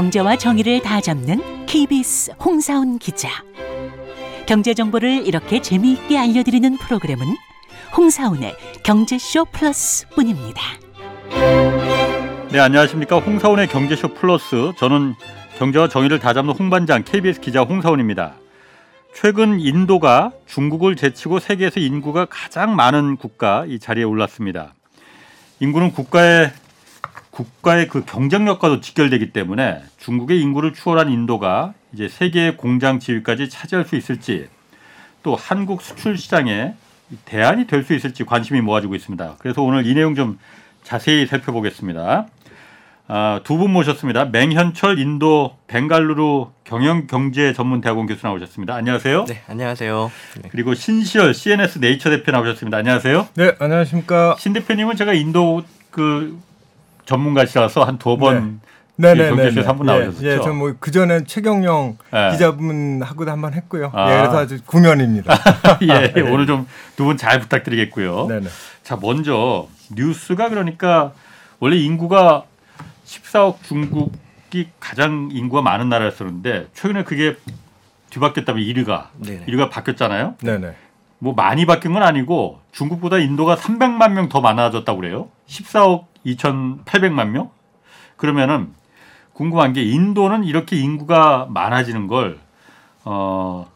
경제와 정의를 다 잡는 KBS 홍사훈 기자. 경제 정보를 이렇게 재미있게 알려드리는 프로그램은 홍사훈의 경제쇼 플러스뿐입니다. 네, 안녕하십니까. 홍사원의 경제쇼 플러스. 저는 경제와 정의를 다 잡는 홍반장 KBS 기자 홍사원입니다. 최근 인도가 중국을 제치고 세계에서 인구가 가장 많은 국가 이 자리에 올랐습니다. 인구는 국가의 국가의 그 경쟁력과도 직결되기 때문에 중국의 인구를 추월한 인도가 이제 세계 공장 지위까지 차지할 수 있을지 또 한국 수출 시장에 대안이 될 수 있을지 관심이 모아지고 있습니다. 그래서 오늘 이 내용 좀 자세히 살펴보겠습니다. 아, 두분 모셨습니다. 맹현철 인도 벵갈루루 경영경제 전문대학원 교수 나오셨습니다. 안녕하세요. 네, 안녕하세요. 네. 그리고 신시열 CNS 네이처 대표 나오셨습니다. 안녕하세요. 네, 안녕하십니까. 신 대표님은 제가 인도 그 전문가시라서 한 두 번 네네네. 경제쇼에서 한번 나오셨었죠. 예, 예 저뭐 그전에 최경영 네. 기자분하고도 한번 했고요. 아. 예, 그래서 아주 구면입니다. 예, 오늘 좀 두 분 잘 부탁드리겠고요. 네네. 자, 먼저 뉴스가 그러니까 원래 인구가 14억 중국이 가장 인구가 많은 나라였었는데 최근에 그게 뒤바뀌었다면 1위가 네네. 1위가 바뀌었잖아요. 네네. 뭐 많이 바뀐 건 아니고 중국보다 인도가 300만 명 더 많아졌다고 그래요. 14억 2,800만 명? 그러면은 궁금한 게 인도는 이렇게 인구가 많아지는 걸 어,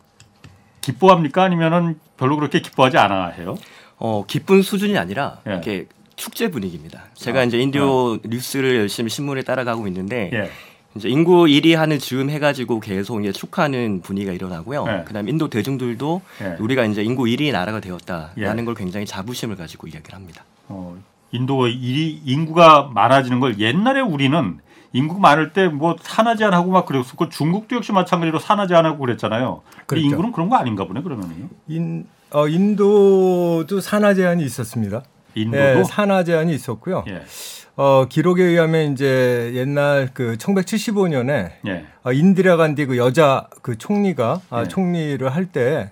기뻐합니까? 아니면은 별로 그렇게 기뻐하지 않아 해요? 어, 기쁜 수준이 아니라 예. 이렇게 축제 분위기입니다. 제가 아, 이제 인도 뉴스를 열심히 신문에 따라가고 있는데 예. 이제 인구 1위 하는 즈음 해가지고 계속 이제 축하하는 분위기가 일어나고요. 네. 그다음 인도 대중들도 예. 우리가 이제 인구 1위 나라가 되었다라는 예. 걸 굉장히 자부심을 가지고 이야기를 합니다. 어, 인도가 일이 인구가 많아지는 걸 옛날에 우리는 인구 많을 때 뭐 산화 제한하고 막 그랬었고 중국도 역시 마찬가지로 산화 제한하고 그랬잖아요. 그렇죠. 인구는 그런 거 아닌가 보네 그러면요. 인, 어, 인도도 산화 제한이 있었습니다. 인도도 예, 산화 제한이 있었고요. 예. 어, 기록에 의하면 이제 옛날 그 1975년에 예. 어, 인디라 간디 그 여자 그 총리가 아, 네. 총리를 할 때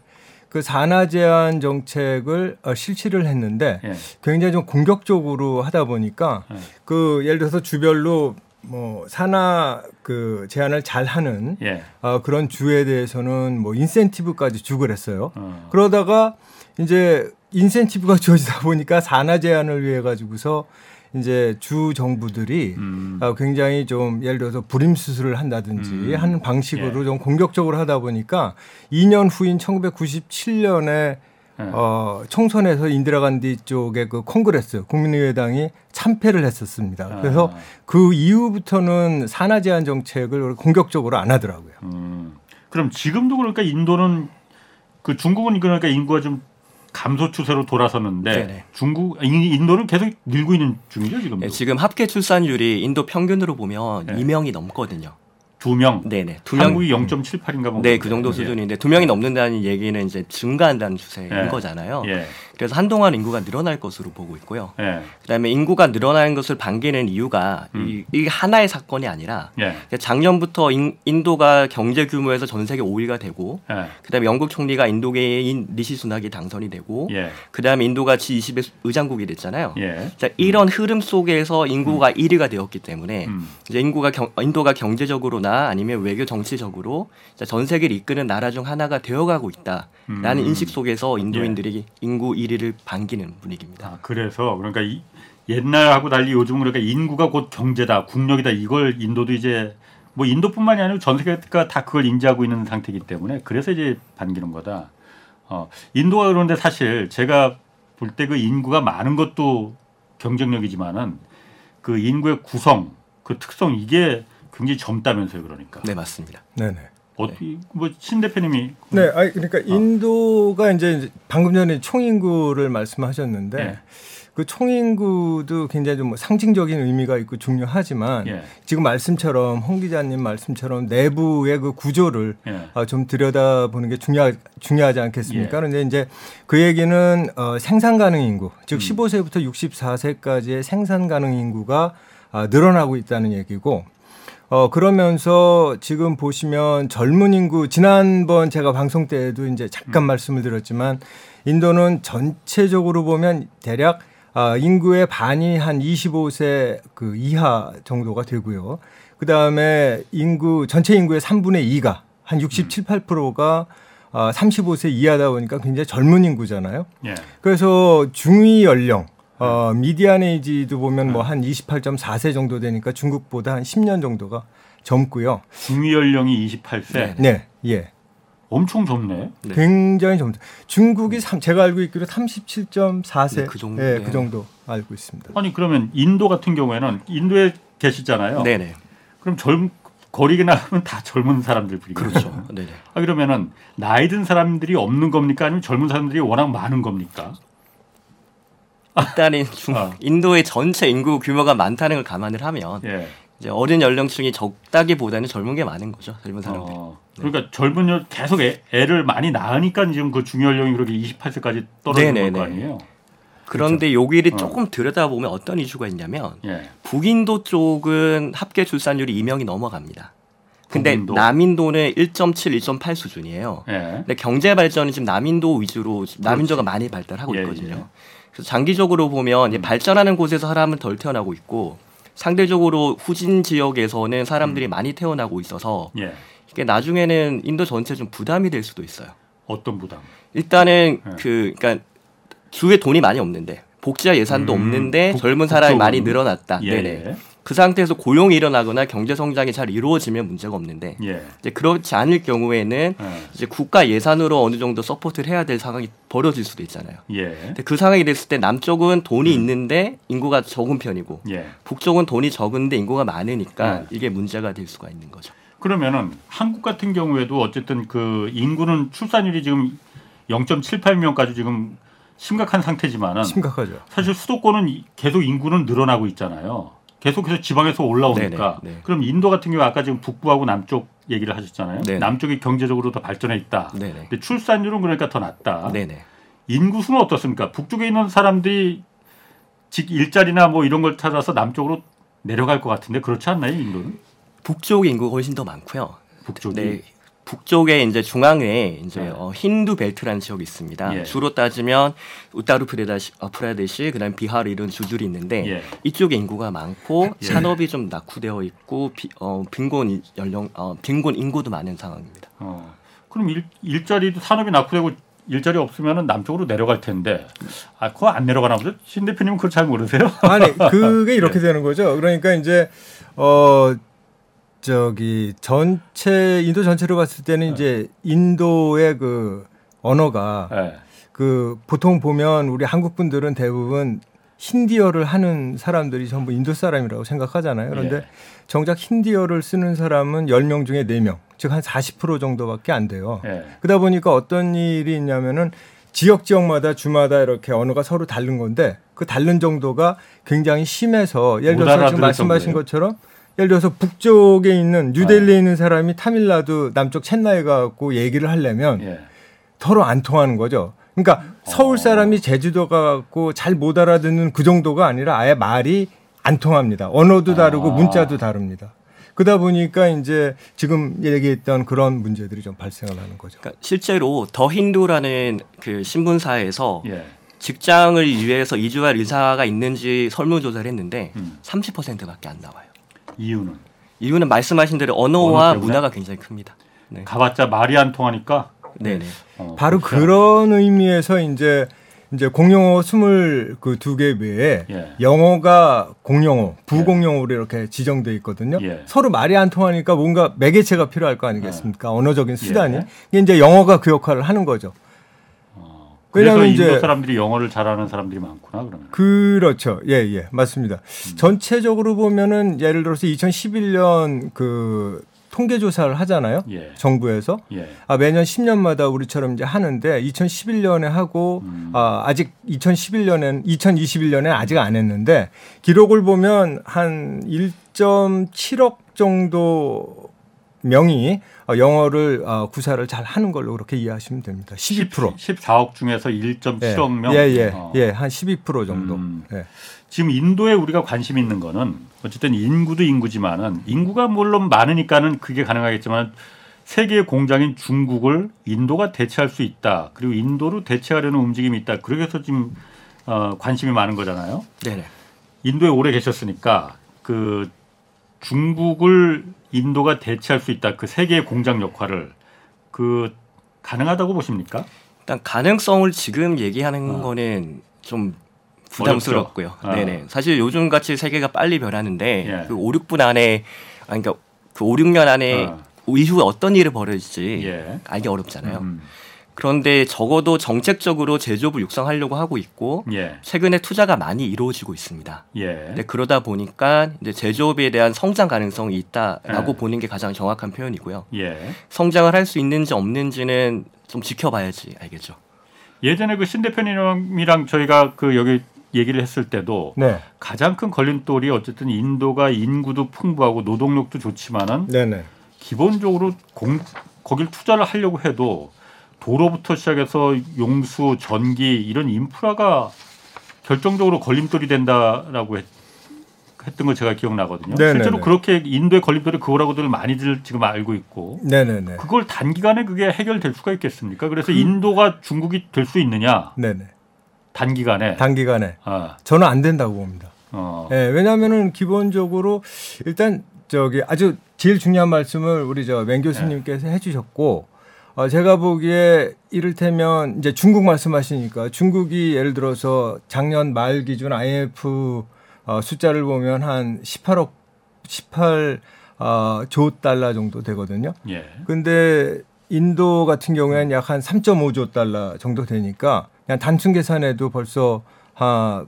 그 산화 제한 정책을 어, 실시를 했는데 예. 굉장히 좀 공격적으로 하다 보니까 네. 그 예를 들어서 주별로 뭐 산화 그 제한을 잘 하는 예. 어, 그런 주에 대해서는 뭐 인센티브까지 주고 그랬어요. 어. 그러다가 이제 인센티브가 주어지다 보니까 산화 제한을 위해 가지고서 이제 주 정부들이 음. 어, 굉장히 좀 예를 들어서 불임 수술을 한다든지 음. 하는 방식으로 예. 좀 공격적으로 하다 보니까 2년 후인 1997년에 예. 어, 총선에서 인디라 간디 쪽의 그 Congress 국민의회당이 참패를 했었습니다. 그래서 아. 그 이후부터는 산아 제한 정책을 공격적으로 안 하더라고요. 음. 그럼 지금도 그러니까 인도는 그 중국은 그러니까 인구가 좀 감소 추세로 돌아섰는데 네네. 중국 인- 인도는 계속 늘고 있는 중이죠 지금도 예, 지금 합계 출산율이 인도 평균으로 보면 네. 2명이 넘거든요. 두 명. 네네. 두 명. 한국이 0.78인가 뭐. 네, 그 정도 예. 수준인데 두 명이 넘는다는 얘기는 이제 증가한다는 추세인 예. 거잖아요. 예. 그래서 한동안 인구가 늘어날 것으로 보고 있고요. 예. 그다음에 인구가 늘어나는 것을 반기는 이유가 음. 이, 하나의 사건이 아니라 예. 작년부터 인, 인도가 경제 규모에서 전 세계 5위가 되고 예. 그다음에 영국 총리가 인도계인 리시 수낙이 당선이 되고 예. 그다음에 인도가 G20의 의장국이 됐잖아요. 예. 자, 이런 흐름 속에서 인구가 1위가 되었기 때문에 음. 이제 인구가 경, 인도가 경제적으로나 아니면 외교 정치적으로 자, 전 세계를 이끄는 나라 중 하나가 되어가고 있다라는 음. 인식 속에서 인도인들이 인구 1위를 반기는 분위기입니다. 아, 그래서 그러니까 이, 옛날하고 달리 요즘 그러니까 인구가 곧 경제다, 국력이다 이걸 인도도 이제 뭐 인도뿐만이 아니고 전 세계가 다 그걸 인지하고 있는 상태이기 때문에 그래서 이제 반기는 거다. 어, 인도가 그런데 사실 제가 볼 때 그 인구가 많은 것도 경쟁력이지만은 그 인구의 구성, 그 특성 이게 굉장히 젊다면서요, 그러니까. 네 맞습니다. 네네. 어떻게 뭐신 대표님이 네, 아니 그러니까 인도가 이제 방금 전에 총인구를 말씀하셨는데 예. 그 총인구도 굉장히 좀뭐 상징적인 의미가 있고 중요하지만 예. 지금 말씀처럼 홍 기자님 말씀처럼 내부의 그 구조를 예. 어, 좀 들여다보는 게 중요하, 중요하지 않겠습니까? 예. 그런데 이제 그 얘기는 어, 생산 가능 인구, 즉 음. 15세부터 64세까지의 생산 가능 인구가 아, 늘어나고 있다는 얘기고 어, 그러면서 지금 보시면 젊은 인구, 지난번 제가 방송 때에도 이제 잠깐 말씀을 드렸지만 인도는 전체적으로 보면 대략 아, 인구의 반이 한 25세 그 이하 정도가 되고요. 그 다음에 인구 전체 인구의 3분의 2가 한 67, 8%가 아, 35세 이하다 보니까 굉장히 젊은 인구잖아요. 예. 그래서 중위 연령 어, 미디안 에이지도 보면 뭐 한 28.4세 정도 되니까 중국보다 한 10년 정도가 젊고요. 중위 연령이 28세. 네. 네. 예. 엄청 젊네. 네. 굉장히 젊. 중국이 삼, 제가 알고 있기로 37.4세. 네, 그 정도, 예, 네. 그 정도 알고 있습니다. 아니 그러면 인도 같은 경우에는 인도에 계시잖아요. 네네. 그럼 젊 거리게 나가면 다 젊은 사람들이겠죠. 그렇죠. 네네. 아, 그러면은 나이 든 사람들이 없는 겁니까? 아니면 젊은 사람들이 워낙 많은 겁니까? 일단은 중, 아. 인도의 전체 인구 규모가 많다는 걸 감안을 하면 예. 이제 어린 연령층이 적다기보다는 젊은 게 많은 거죠. 젊은 사람들. 어, 그러니까 젊은 여 계속 애, 애를 많이 낳으니까 지금 그 중위 연령이 그렇게 28세까지 떨어지는 네네네. 거 아니에요? 그런데 여기를 어. 조금 들여다보면 어떤 이슈가 있냐면 예. 북인도 쪽은 합계 출산율이 2명이 넘어갑니다. 근데 북인도. 남인도는 1.7, 1.8 수준이에요. 예. 근데 경제 발전은 지금 남인도 위주로 남인도가 그렇지. 많이 발달하고 예, 있거든요. 예. 그래서 장기적으로 보면 음. 발전하는 곳에서 사람은 덜 태어나고 있고 상대적으로 후진 지역에서는 사람들이 음. 많이 태어나고 있어서 예. 이게 나중에는 인도 전체 좀 부담이 될 수도 있어요. 어떤 부담? 일단은 네. 그 그러니까 주에 돈이 많이 없는데 복지와 예산도 음, 없는데 북- 젊은 사람이 많이. 늘어났다. 예. 네네. 그 상태에서 고용이 일어나거나 경제 성장이 잘 이루어지면 문제가 없는데 예. 이제 그렇지 않을 경우에는 예. 이제 국가 예산으로 어느 정도 support를 해야 될 상황이 벌어질 수도 있잖아요. 예. 근데 그 상황이 됐을 때 남쪽은 돈이 있는데 인구가 적은 편이고 예. 북쪽은 돈이 적은데 인구가 많으니까 네. 이게 문제가 될 수가 있는 거죠. 그러면은 한국 같은 경우에도 어쨌든 그 인구는 출산율이 지금 0.78명까지 지금 심각한 상태지만은 심각하죠. 사실 수도권은 이- 계속 인구는 늘어나고 있잖아요. 계속해서 지방에서 올라오니까. 네네, 네. 그럼 인도 같은 경우 아까 지금 북부하고 남쪽 얘기를 하셨잖아요. 네네. 남쪽이 경제적으로 더 발전해 있다. 네네. 근데 출산율은 그러니까 더 낮다. 인구 수는 어떻습니까? 북쪽에 있는 사람들이 직 일자리나 뭐 이런 걸 찾아서 남쪽으로 내려갈 것 같은데 그렇지 않나요, 인도는? 북쪽 인구가 훨씬 더 많고요. 북쪽이. 네. 북쪽에 이제 중앙에 이제 네. 어, 힌두 벨트라는 지역이 있습니다. 예. 주로 따지면 우타르 프레다시, 어, 프라데시, 그다음 비하르 이런 주들이 있는데 예. 이쪽에 인구가 많고 예. 산업이 좀 낙후되어 있고 비, 어, 빈곤 연령, 어, 빈곤 인구도 많은 상황입니다. 어. 그럼 일, 일자리도 산업이 낙후되고 일자리 없으면 남쪽으로 내려갈 텐데 아 그거 안 내려가나 보죠? 신 대표님은 그걸 잘 모르세요? 아니 그게 이렇게 되는 거죠. 그러니까 이제 어 저기 전체 인도 전체로 봤을 때는 이제 인도의 그 언어가 예. 그 보통 보면 우리 한국 분들은 대부분 힌디어를 하는 사람들이 전부 인도 사람이라고 생각하잖아요. 그런데 예. 정작 힌디어를 쓰는 사람은 10명 중에 4명, 즉 한 40% 정도밖에 안 돼요. 예. 그러다 보니까 어떤 일이 있냐면은 지역 지역마다 주마다 이렇게 언어가 서로 다른 건데 그 다른 정도가 굉장히 심해서 예를 못 들어서 지금 말씀하신 정도예요? 것처럼 예를 들어서 북쪽에 있는 뉴델리에 네. 있는 사람이 타밀나두 남쪽 첸나이 가고 얘기를 하려면 예. 서로 안 통하는 거죠. 그러니까 서울 사람이 제주도 가고 잘 못 알아듣는 그 정도가 아니라 아예 말이 안 통합니다. 언어도 다르고 아. 문자도 다릅니다. 그러다 보니까 이제 지금 얘기했던 그런 문제들이 좀 발생을 하는 거죠. 그러니까 실제로 더 힌두라는 그 신문사에서 예. 직장을 위해서 이주할 의사가 있는지 설문조사를 했는데 음. 30%밖에 안 나와요. 이유는 이유는 말씀하신 대로 언어 언어와? 문화가 굉장히 큽니다. 네. 가봤자 말이 안 통하니까 네 네. 어, 바로 그렇죠. 그런 의미에서 이제 이제 공용어 스물 그두개 외에 예. 영어가 공용어, 부공용어로 이렇게 지정돼 있거든요. 예. 서로 말이 안 통하니까 뭔가 매개체가 필요할 거 아니겠습니까? 언어적인 수단이. 예. 이게 이제 영어가 그 역할을 하는 거죠. 어, 그래서 왜냐하면 인도 이제- 사람들이 영어를 잘하는 사람들이 많구나 그러면. 그렇죠. 예, 예. 맞습니다. 음. 전체적으로 보면은 예를 들어서 2011년 그 통계 조사를 하잖아요. 예. 정부에서. 예. 아, 매년 10년마다 우리처럼 이제 하는데 2011년에 하고 음. 아, 아직 2011년엔 2021년에 아직 안 했는데 기록을 보면 한 1.7억 정도 명이 어, 영어를 어, 구사를 잘 하는 걸로 그렇게 이해하시면 됩니다. 12%. 14억 중에서 1.7억 명. 예, 예, 어. 예, 한 12% 정도. 음. 예. 지금 인도에 우리가 관심 있는 거는 어쨌든 인구도 인구지만은 인구가 물론 많으니까는 그게 가능하겠지만 세계의 공장인 중국을 인도가 대체할 수 있다. 그리고 인도로 대체하려는 움직임이 있다. 그래서 지금 어, 관심이 많은 거잖아요. 네네. 인도에 오래 계셨으니까 그 중국을 인도가 대체할 수 있다. 그 세계의 공장 역할을 그 가능하다고 보십니까? 일단 가능성을 지금 얘기하는 어. 거는 좀 부담스럽고요. 어. 네네. 사실 요즘 같이 세계가 빨리 변하는데 예. 그 5, 6분 안에 아니 그러니까 그 5, 6년 안에 어. 이후에 어떤 일이 벌어질지 예. 알기 어렵잖아요. 음. 그런데 적어도 정책적으로 제조업을 육성하려고 하고 있고 예. 최근에 투자가 많이 이루어지고 있습니다. 예. 근데 그러다 보니까 이제 제조업에 대한 성장 가능성이 있다라고 예. 보는 게 가장 정확한 표현이고요. 예. 성장을 할 수 있는지 없는지는 좀 지켜봐야지 알겠죠. 예전에 그 신 대표님이랑 저희가 그 여기 얘기를 했을 때도 네. 가장 큰 걸림돌이 어쨌든 인도가 인구도 풍부하고 노동력도 좋지만은 네네. 기본적으로 공, 거길 투자를 하려고 해도 도로부터 시작해서 용수, 전기 이런 인프라가 결정적으로 걸림돌이 된다라고 했, 했던 걸 제가 기억나거든요. 네네네. 실제로 그렇게 인도의 걸림돌이 그거라고들 많이들 지금 알고 있고 네네네. 그걸 단기간에 그게 해결될 수가 있겠습니까? 그래서 인도가 중국이 될 수 있느냐 네네. 단기간에 단기간에 아, 저는 안 된다고 봅니다. 어, 예, 왜냐하면은 기본적으로 일단 저기 아주 제일 중요한 말씀을 우리 저 맹 교수님께서 해주셨고 어, 제가 보기에 이를테면 이제 중국 말씀하시니까 중국이 예를 들어서 작년 말 기준 IMF 어, 숫자를 보면 한 18억 18 어, 조 달러 정도 되거든요. 예, 근데 인도 같은 경우에는 약 한 3.5조 달러 정도 되니까 그냥 단순 계산해도 벌써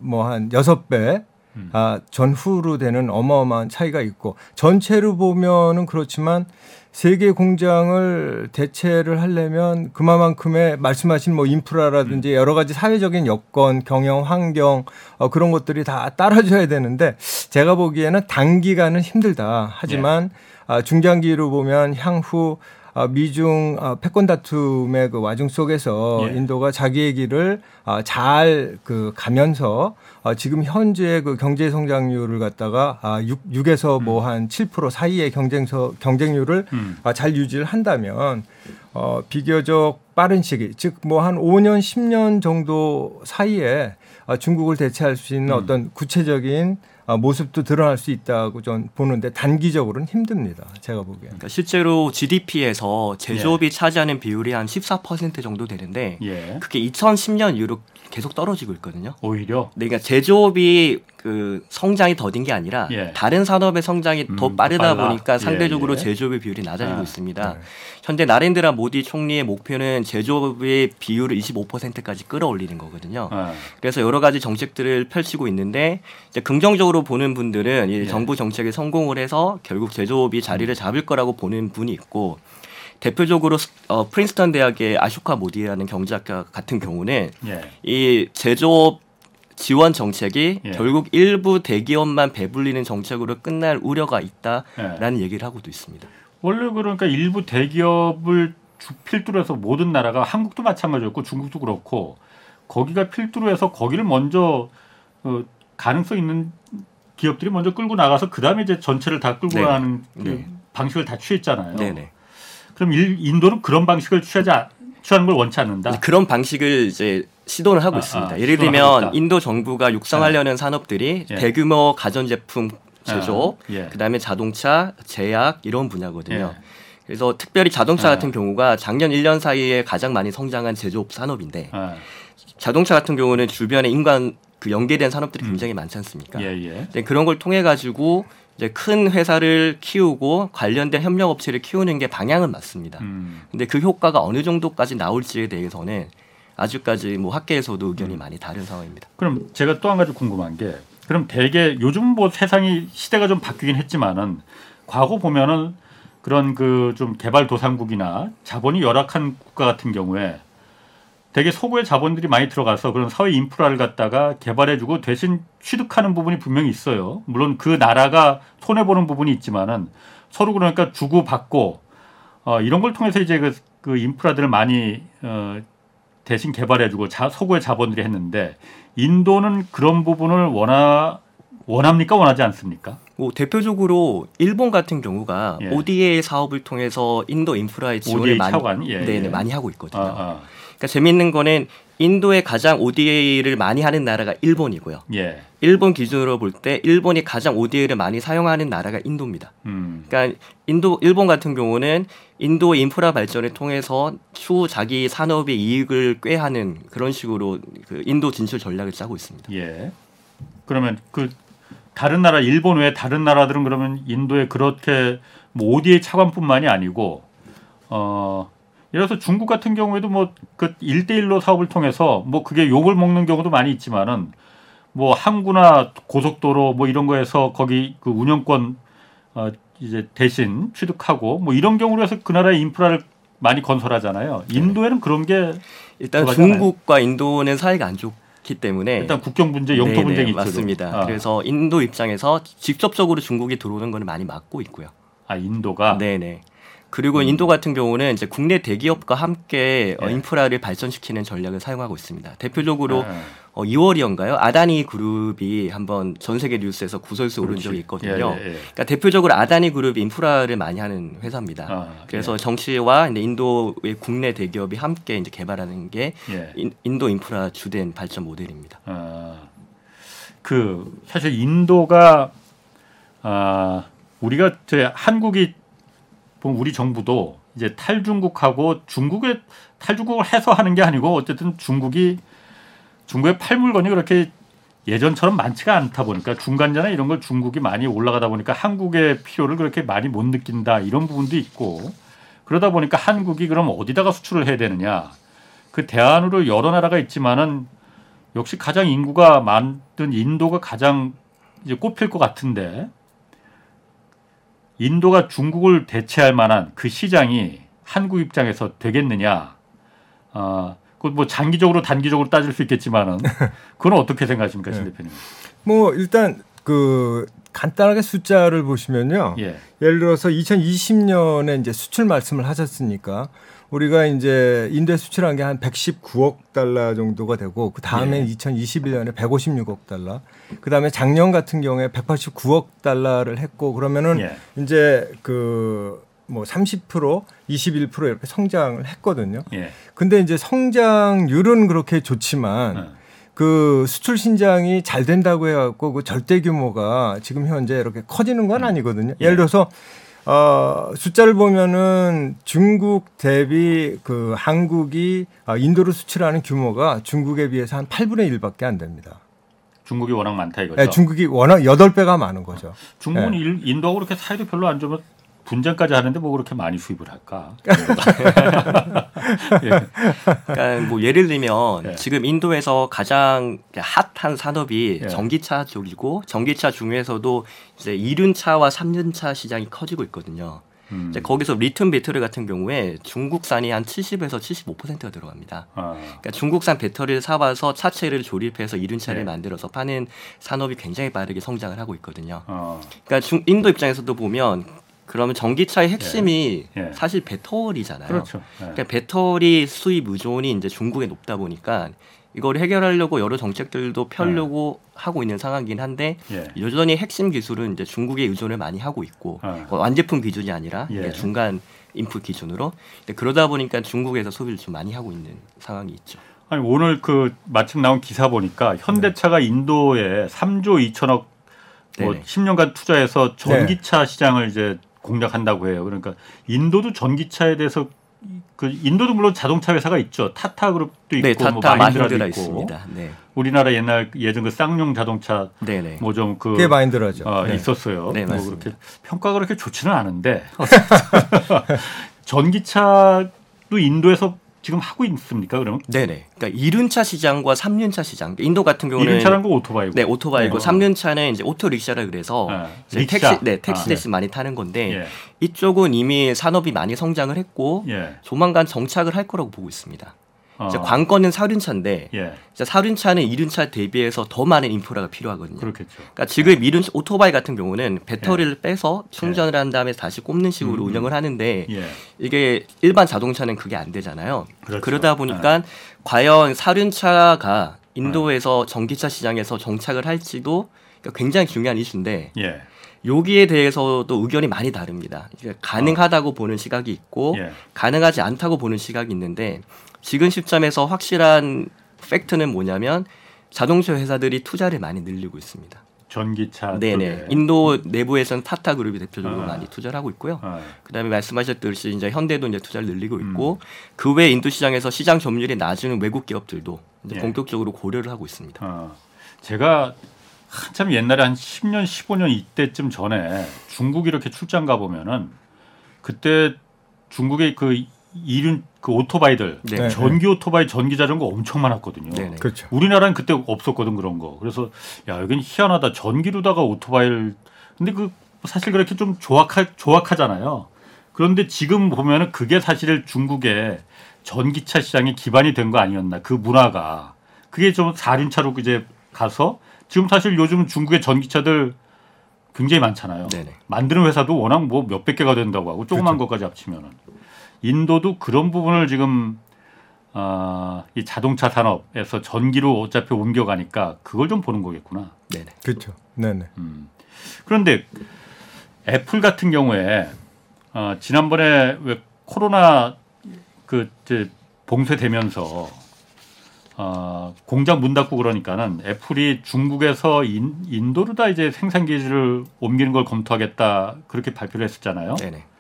뭐한 여섯 배 음. 아, 전후로 되는 어마어마한 차이가 있고 전체로 보면은 그렇지만 세계 공장을 대체를 하려면 그만큼의 말씀하신 뭐 인프라라든지 음. 여러 가지 사회적인 여건, 경영 환경 어, 그런 것들이 다 따라줘야 되는데 제가 보기에는 단기간은 힘들다. 하지만 아, 중장기로 보면 향후 아, 미중 아, 패권 다툼의 그 와중 속에서 예. 인도가 자기의 길을 아, 잘그 가면서 아, 지금 현재 그 경제 성장률을 갖다가 아, 6, 6에서 뭐한 7% 사이의 경쟁서 경쟁률을 음. 아, 잘 유지를 한다면 어, 비교적 빠른 시기, 즉 뭐 한 5년, 10년 정도 사이에 아, 중국을 대체할 수 있는 음. 어떤 구체적인 아, 모습도 드러날 수 있다고 전 보는데 단기적으로는 힘듭니다. 제가 보기에는. 그러니까 실제로 GDP에서 제조업이 차지하는 비율이 한 14% 정도 되는데 예, 그게 2010년 이후로 계속 떨어지고 있거든요. 오히려 네, 그러니까 제조업이 그 성장이 더딘 게 아니라 예. 다른 산업의 성장이 더 음, 빠르다 빨라. 보니까 예, 상대적으로 예. 제조업의 비율이 낮아지고 아, 있습니다. 네. 현재 나렌드라 모디 총리의 목표는 제조업의 비율을 25%까지 끌어올리는 거거든요. 아, 그래서 여러 가지 정책들을 펼치고 있는데 긍정적으로 보는 분들은 이 예. 정부 정책에 성공을 해서 결국 제조업이 자리를 잡을 거라고 보는 분이 있고 대표적으로 스- 어, 프린스턴 대학의 아쇼카 모디라는 경제학자 같은 경우는 예, 이 제조업 지원 정책이 예. 결국 일부 대기업만 배불리는 정책으로 끝날 우려가 있다라는 예. 얘기를 하고도 있습니다. 원래 그러니까 일부 대기업을 주 필두로 해서 모든 나라가 한국도 마찬가지였고 중국도 그렇고 거기가 필두로 해서 거기를 먼저 어, 가능성 있는 기업들이 먼저 끌고 나가서 그 다음에 이제 전체를 다 끌고 네. 가는 그 네. 방식을 다 취했잖아요. 네네. 그럼 일, 인도는 그런 방식을 취하지 않- 취하는 걸 원치 않는다. 그런 방식을 이제 시도를 하고 아, 있습니다. 아, 예를 들면. 인도 정부가 육성하려는 산업들이 예. 대규모 가전제품 제조업, 아, 예. 그다음에 자동차, 제약 이런 분야거든요. 예. 그래서 특별히 자동차 아. 같은 경우가 작년 1년 사이에 가장 많이 성장한 제조업 산업인데 아, 자동차 같은 경우는 주변에 인간 그 연계된 산업들이 음. 굉장히 많지 않습니까? 예, 예. 그런 걸 통해 가지고 이제 큰 회사를 키우고 관련된 협력 업체를 키우는 게 방향은 맞습니다. 음. 근데 그 효과가 어느 정도까지 나올지에 대해서는 아직까지 뭐 학계에서도 음. 의견이 많이 다른 상황입니다. 그럼 제가 또 한 가지 궁금한 게 그럼 대개 요즘 뭐 세상이 시대가 좀 바뀌긴 했지만은 과거 보면은 그런 그 좀 개발도상국이나 자본이 열악한 국가 같은 경우에 되게 소구의 자본들이 많이 들어가서 그런 사회 인프라를 갖다가 개발해주고 대신 취득하는 부분이 분명히 있어요. 물론 그 나라가 손해 보는 부분이 있지만은 서로 그러니까 주고 받고 어, 이런 걸 통해서 이제 그, 그 인프라들을 많이 어, 대신 개발해주고 자, 소구의 자본들이 했는데 인도는 그런 부분을 원하 원합니까 원하지 않습니까? 뭐 대표적으로 일본 같은 경우가 예. ODA 사업을 통해서 인도 인프라의 지원을 많이? 예, 네네 예. 많이 하고 있거든요. 아, 아. 그러니까 재미있는 거는 인도의 가장 ODA를 많이 하는 나라가 일본이고요. 예. 일본 기준으로 볼 때 일본이 가장 ODA를 많이 사용하는 나라가 인도입니다. 음. 그러니까 인도 일본 같은 경우는 인도 인프라 발전을 통해서 추후 자기 산업의 이익을 꾀하는 그런 식으로 그 인도 진출 전략을 짜고 있습니다. 예. 그러면 그 다른 나라 일본 외 다른 나라들은 그러면 인도에 그렇게 뭐 ODA 차관뿐만이 아니고 어 예를 들어서 중국 같은 경우에도 뭐그 1대1로 사업을 통해서 뭐 그게 욕을 먹는 경우도 많이 있지만은 뭐 항구나 고속도로 뭐 이런 거에서 거기 그 운영권 어 이제 대신 취득하고 뭐 이런 경우로 해서 그 나라의 인프라를 많이 건설하잖아요. 인도에는 그런 게 일단 들어가잖아요. 중국과 인도는 사이가 안 좋 기 때문에 일단 국경 문제, 영토 네네, 분쟁이 있죠. 맞습니다. 아. 그래서 인도 입장에서 직접적으로 중국이 들어오는 거는 많이 막고 있고요. 아 인도가 네네. 그리고 인도 같은 경우는 이제 국내 대기업과 함께 어, 예. 인프라를 발전시키는 전략을 사용하고 있습니다. 대표적으로 아. 어, 2월이었가요? 아다니 그룹이 한번 전 세계 뉴스에서 구설수 오른. 적이 있거든요. 예, 예, 예. 그러니까 대표적으로 아다니 그룹이 인프라를 많이 하는 회사입니다. 아, 그래서 정치와 이제 인도의 국내 대기업이 함께 이제 개발하는 게 예. 인, 인도 인프라 주된 발전 모델입니다. 아, 그 사실 인도가 아 우리가 저 한국이 보면 우리 정부도 이제 탈중국하고 중국의 탈중국을 해서 하는 게 아니고 어쨌든 중국이 중국의 팔물건이 그렇게 예전처럼 많지가 않다 보니까 중간자나 이런 걸 중국이 많이 올라가다 보니까 한국의 필요를 그렇게 많이 못 느낀다 이런 부분도 있고 그러다 보니까 한국이 그럼 어디다가 수출을 해야 되느냐. 그 대안으로 여러 나라가 있지만은 역시 가장 인구가 많은 인도가 가장 이제 꼽힐 것 같은데 인도가 중국을 대체할 만한 그 시장이 한국 입장에서 되겠느냐? 아, 그뭐 장기적으로 단기적으로 따질 수 있겠지만은 그건 어떻게 생각하십니까, 신 네. 대표님? 뭐 일단 그 간단하게 숫자를 보시면요. 예, 예를 들어서 2020년에 이제 수출 말씀을 하셨으니까 우리가 이제 인도에 수출한 게 한 119억 달러 정도가 되고 그 다음에 예. 2021년에 156억 달러, 그 다음에 작년 같은 경우에 189억 달러를 했고 그러면은 예. 이제 그 뭐30% 21% 이렇게 성장을 했거든요. 예, 근데 이제 성장률은 그렇게 좋지만 어, 그 수출 신장이 잘 된다고 해갖고 그 절대 규모가 지금 현재 이렇게 커지는 음. 건 아니거든요. 예. 예를 들어서 어 숫자를 보면은 중국 대비 그 한국이 아, 인도로 수출하는 규모가 중국에 비해서 한 8분의 1밖에 안 됩니다. 중국이 워낙 많다 이거죠. 네, 중국이 워낙 8배가 많은 거죠. 중국은 네. 일- 인도하고 그렇게 사이도 별로 안 좋으면 분쟁까지 하는데 뭐 그렇게 많이 수입을 할까? 예. 그러니까 뭐 예를 들면 예. 지금 인도에서 가장 핫한 산업이 예. 전기차 쪽이고 전기차 중에서도 이제 이륜차와 삼륜차 시장이 커지고 있거든요. 음. 이제 거기서 리튬 배터리 같은 경우에 중국산이 한 70에서 75%가 들어갑니다. 아, 그러니까 중국산 배터리를 사와서 차체를 조립해서 이륜차를 네. 만들어서 파는 산업이 굉장히 빠르게 성장을 하고 있거든요. 어, 그러니까 중, 인도 입장에서도 보면 그러면 전기차의 핵심이 예. 예. 사실 배터리잖아요. 그렇죠. 예. 그러니까 배터리 수입 의존이 이제 중국에 높다 보니까 이걸 해결하려고 여러 정책들도 펴려고 하고 있는 상황이긴 한데 예. 여전히 핵심 기술은 이제 중국에 의존을 많이 하고 있고 어. 어, 완제품 기준이 아니라 예. 중간 인풋 기준으로 그러다 보니까 중국에서 소비를 좀 많이 하고 있는 상황이 있죠. 아니 오늘 그 마침 나온 기사 보니까 현대차가 인도에 3조 2천억 뭐 네네. 10년간 투자해서 전기차 시장을 이제 공략한다고 해요. 그러니까 인도도 전기차에 대해서 그 인도도 물론 자동차 회사가 있죠. 타타 그룹도 있고 네, 뭐 타타 마힌드라도 마힌드라 있고. 있습니다. 네, 우리나라 옛날 예전 그 쌍용 자동차 네, 네. 뭐 좀그 그게 마인드라죠. 어, 네. 있었어요. 네, 뭐 맞습니다. 그렇게 평가가 그렇게 좋지는 않은데 전기차도 인도에서 지금 하고 있습니까? 그러면 네네. 그러니까 이륜차 시장과 삼륜차 시장. 인도 같은 경우는 이륜차란 거 오토바이고. 네 오토바이고 네. 삼륜차는 이제 오토 릭샤라 그래서 네. 이제. 택시 네 택시 아, 대신 많이 타는 건데 예. 이쪽은 이미 산업이 많이 성장을 했고 예. 조만간 정착을 할 거라고 보고 있습니다. 어. 이제 관건은 사륜차인데 예. 이제 사륜차는 이륜차 대비해서 더 많은 인프라가 필요하거든요. 그렇겠죠. 그러니까 지금 이륜 오토바이 같은 경우는 배터리를 빼서 충전을 한 다음에 다시 꼽는 식으로 예. 음. 운영을 하는데 예. 이게 일반 자동차는 그게 안 되잖아요. 그렇죠. 그러다 보니까 과연 사륜차가 인도에서 전기차 시장에서 정착을 할지도 그러니까 굉장히 중요한 이슈인데 예. 여기에 대해서도 의견이 많이 다릅니다. 가능하다고 보는 시각이 있고 예. 가능하지 않다고 보는 시각이 있는데 지금 시점에서 확실한 팩트는 뭐냐면 자동차 회사들이 투자를 많이 늘리고 있습니다. 전기차 네네. 쪽에. 인도 내부에서는 타타 그룹이 대표적으로 아. 많이 투자를 하고 있고요. 어. 그다음에 말씀하셨듯이 이제 현대도 이제 투자를 늘리고 음. 있고 그외 인도 시장에서 시장 점유율이 낮은 외국 기업들도 이제 예. 본격적으로 고려를 하고 있습니다. 어. 제가 한참 옛날에 한 10년, 15년 이때쯤 전에 중국 이렇게 출장 가 보면은 그때 중국의 그 이륜 그 오토바이들 네. 네. 전기 오토바이, 전기 자전거 엄청 많았거든요. 네네. 그렇죠. 우리나라는 그때 없었거든 그런 거. 그래서 야 여긴 희한하다. 전기로다가 오토바이를 근데 그 사실 그렇게 좀 조악하 조악하잖아요. 그런데 지금 보면은 그게 사실 중국의 전기차 시장의 기반이 된 거 아니었나 그 문화가 그게 좀 사륜차로 이제 가서 지금 사실 요즘 중국의 전기차들 굉장히 많잖아요. 네네. 만드는 회사도 워낙 뭐 몇백 개가 된다고 하고 조그만 것까지 합치면은 인도도 그런 부분을 지금 아, 이 자동차 산업에서 전기로 어차피 옮겨가니까 그걸 좀 보는 거겠구나. 네네. 그렇죠. 네네. 음. 그런데 애플 같은 경우에 어, 지난번에 왜 코로나 그 이제 봉쇄되면서 어, 공장 문 닫고 그러니까는 애플이 중국에서 인, 인도로 다 이제 생산 기지를 옮기는 걸 검토하겠다 그렇게 발표를 했었잖아요. 네네.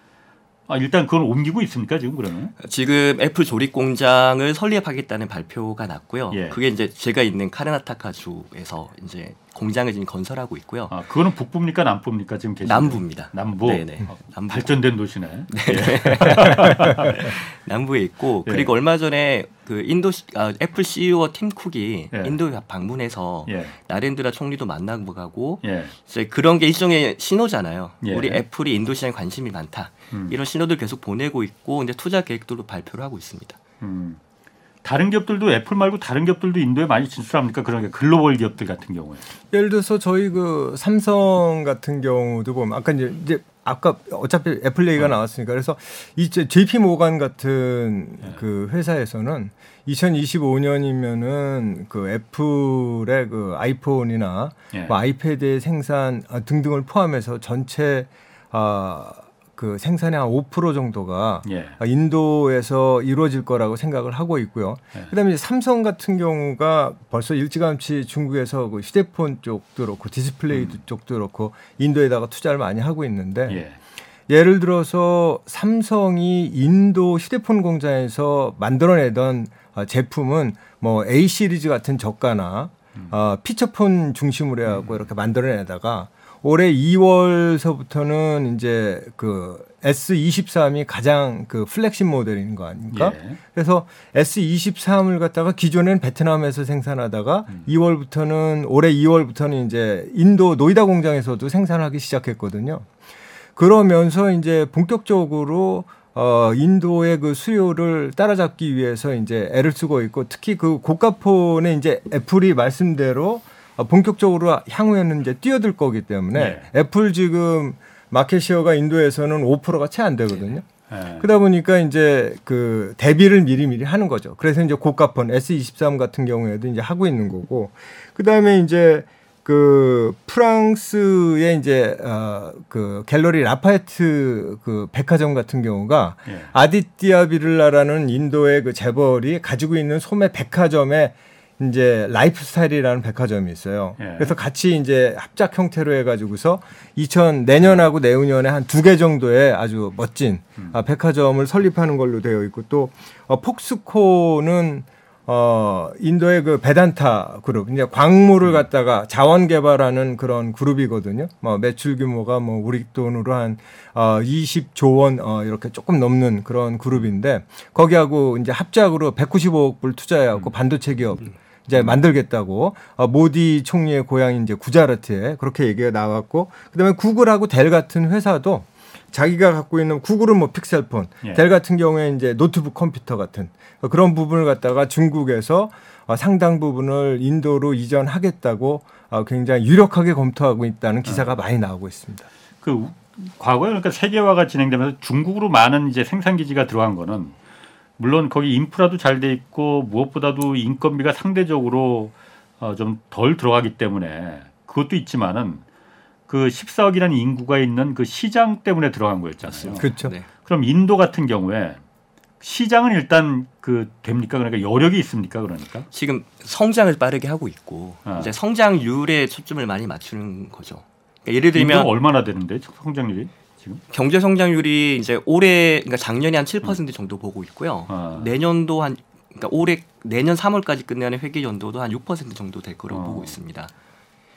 아, 일단 그걸 옮기고 있습니까 지금 그러면? 지금 애플 조립 공장을 설립하겠다는 발표가 났고요. 예. 그게 이제 제가 있는 카르나타카 주에서 이제 공장을 지금 건설하고 있고요. 아, 그거는 북부입니까 남부입니까 지금 계신 남부입니다. 남부. 네네. 어, 남부. 발전된 도시네. 남부에 있고 예. 그리고 얼마 전에 그 인도 시- 아, 애플 CEO 팀 쿡이 예. 인도에 방문해서 예. 나렌드라 총리도 만나고 가고 예. 이제 그런 게 일종의 신호잖아요. 예. 우리 애플이 인도 시장에 관심이 많다. 음. 이런 신호들 계속 보내고 있고 이제 투자 계획도 발표를 하고 있습니다. 음. 다른 기업들도 애플 말고 다른 기업들도 인도에 많이 진출합니까? 그런 게 글로벌 기업들 같은 경우에. 예를 들어서 저희 그 삼성 같은 경우도 보면 아까 이제, 이제 아까 어차피 애플 얘기가 나왔으니까 그래서 이제 JP 모간 같은 그 회사에서는 2025년이면은 그 애플의 그 아이폰이나 예. 뭐 아이패드의 생산 아, 등등을 포함해서 전체 아, 그 생산의 한 5% 정도가 예. 아, 인도에서 이루어질 거라고 생각을 하고 있고요. 네. 그다음에 이제 삼성 같은 경우가 벌써 일찌감치 중국에서 그 휴대폰 쪽도 그렇고 디스플레이 쪽도 그렇고 인도에다가 투자를 많이 하고 있는데 예. 예를 들어서 삼성이 인도 휴대폰 공장에서 만들어내던 어, 제품은 뭐 A 시리즈 같은 저가나 어, 피처폰 중심으로 해갖고 이렇게 만들어내다가 올해 2월서부터는 이제 그 S23이 가장 그 플렉십 모델인 거 아닙니까? 예. 그래서 S23을 갖다가 기존엔 베트남에서 생산하다가 음. 2월부터는 올해 2월부터는 이제 인도 노이다 공장에서도 생산하기 시작했거든요. 그러면서 이제 본격적으로 어 인도의 그 수요를 따라잡기 위해서 이제 애를 쓰고 있고 특히 그 고가폰에 이제 애플이 말씀대로 어, 본격적으로 향후에는 이제 뛰어들 거기 때문에 네. 애플 지금 마켓시어가 인도에서는 5%가 채 안 되거든요. 예. 그러다 보니까 이제 그 대비를 미리미리 하는 거죠. 그래서 이제 고가폰 S23 같은 경우에도 이제 하고 있는 거고, 그 다음에 이제 그 프랑스의 이제 어그 갤러리 라파에트 그 백화점 같은 경우가 예. 아디띠아 비를라라는 인도의 그 재벌이 가지고 있는 소매 백화점에 이제 라이프 스타일이라는 백화점이 있어요. 예. 그래서 같이 이제 합작 형태로 해가지고서 2000 내년하고 내후년에 한 두 개 정도의 아주 멋진 음. 아, 백화점을 설립하는 걸로 되어 있고 또 어, 폭스콘은 어 인도의 그 베단타 그룹 이제 광물을 갖다가 자원 개발하는 그런 그룹이거든요. 뭐 매출 규모가 뭐 우리 돈으로 한 어, 20조 원 어, 이렇게 조금 넘는 그런 그룹인데 거기하고 이제 합작으로 195억 불 투자해갖고 반도체 기업 이제 만들겠다고 어, 모디 총리의 고향인 이제 구자라트에 그렇게 얘기가 나왔고 그다음에 구글하고 델 같은 회사도 자기가 갖고 있는 구글은 뭐 픽셀폰, 예. 델 같은 경우에 이제 노트북 컴퓨터 같은 그런 부분을 갖다가 중국에서 어, 상당 부분을 인도로 이전하겠다고 어, 굉장히 유력하게 검토하고 있다는 기사가 많이 나오고 있습니다. 그 우- 과거에 그러니까 세계화가 진행되면서 중국으로 많은 이제 생산 기지가 들어간 거는 물론 거기 인프라도 잘 돼 있고 무엇보다도 인건비가 상대적으로 어, 좀 덜 들어가기 때문에 그것도 있지만은 그 14억이라는 인구가 있는 그 시장 때문에 들어간 거였잖아요. 그렇죠. 네. 그럼 인도 같은 경우에 시장은 일단 그 됩니까? 그러니까 여력이 있습니까? 그러니까 지금 성장을 빠르게 하고 있고 아. 이제 성장률에 초점을 많이 맞추는 거죠. 그러니까 예를 들면 얼마나 되는데 성장률이 지금? 경제 성장률이 이제 올해 그러니까 작년에 한 7% 정도 보고 있고요. 아. 내년도 한 그러니까 올해 내년 3월까지 끝내는 회계 연도도 한 6% 정도 될 거라고 어. 보고 있습니다.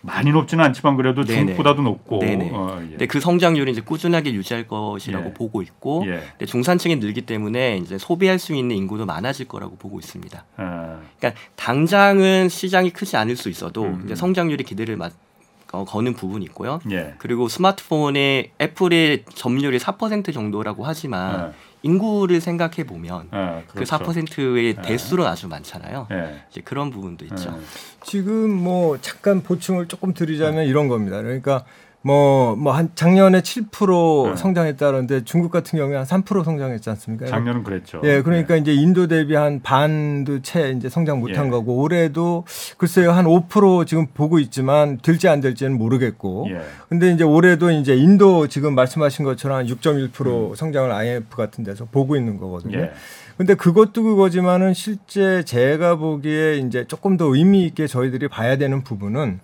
많이 높지는 않지만 그래도 네네. 중국보다도 높고. 네네. 어, 예. 근데 그 성장률이 이제 꾸준하게 유지할 것이라고 예. 보고 있고 예. 근데 중산층이 늘기 때문에 이제 소비할 수 있는 인구도 많아질 거라고 보고 있습니다. 아, 그러니까 당장은 시장이 크지 않을 수 있어도 음, 음. 이제 성장률이 기대를 맞, 어, 거는 부분이 있고요. 예. 그리고 스마트폰의 애플의 점유율이 4% 정도라고 하지만 인구를 생각해 보면 아, 그 그렇죠. 4%의 네. 대수는 아주 많잖아요. 예. 이제 그런 부분도 있죠. 예. 지금 뭐 잠깐 보충을 조금 드리자면 이런 겁니다. 그러니까 뭐 뭐 한 작년에 7% 네. 성장했다는데 중국 같은 경우에 한 3% 성장했지 않습니까? 작년은 그랬죠. 예, 그러니까 이제 인도 대비 한 반도 채 이제 성장 못한 예. 거고 올해도 글쎄요 한 5% 지금 보고 있지만 될지 안 될지는 모르겠고. 예. 근데 이제 올해도 이제 인도 지금 말씀하신 것처럼 한 6.1% 음. 성장을 IMF 같은 데서 보고 있는 거거든요. 예. 근데 그것도 그거지만은 실제 제가 보기에 이제 조금 더 의미 있게 저희들이 봐야 되는 부분은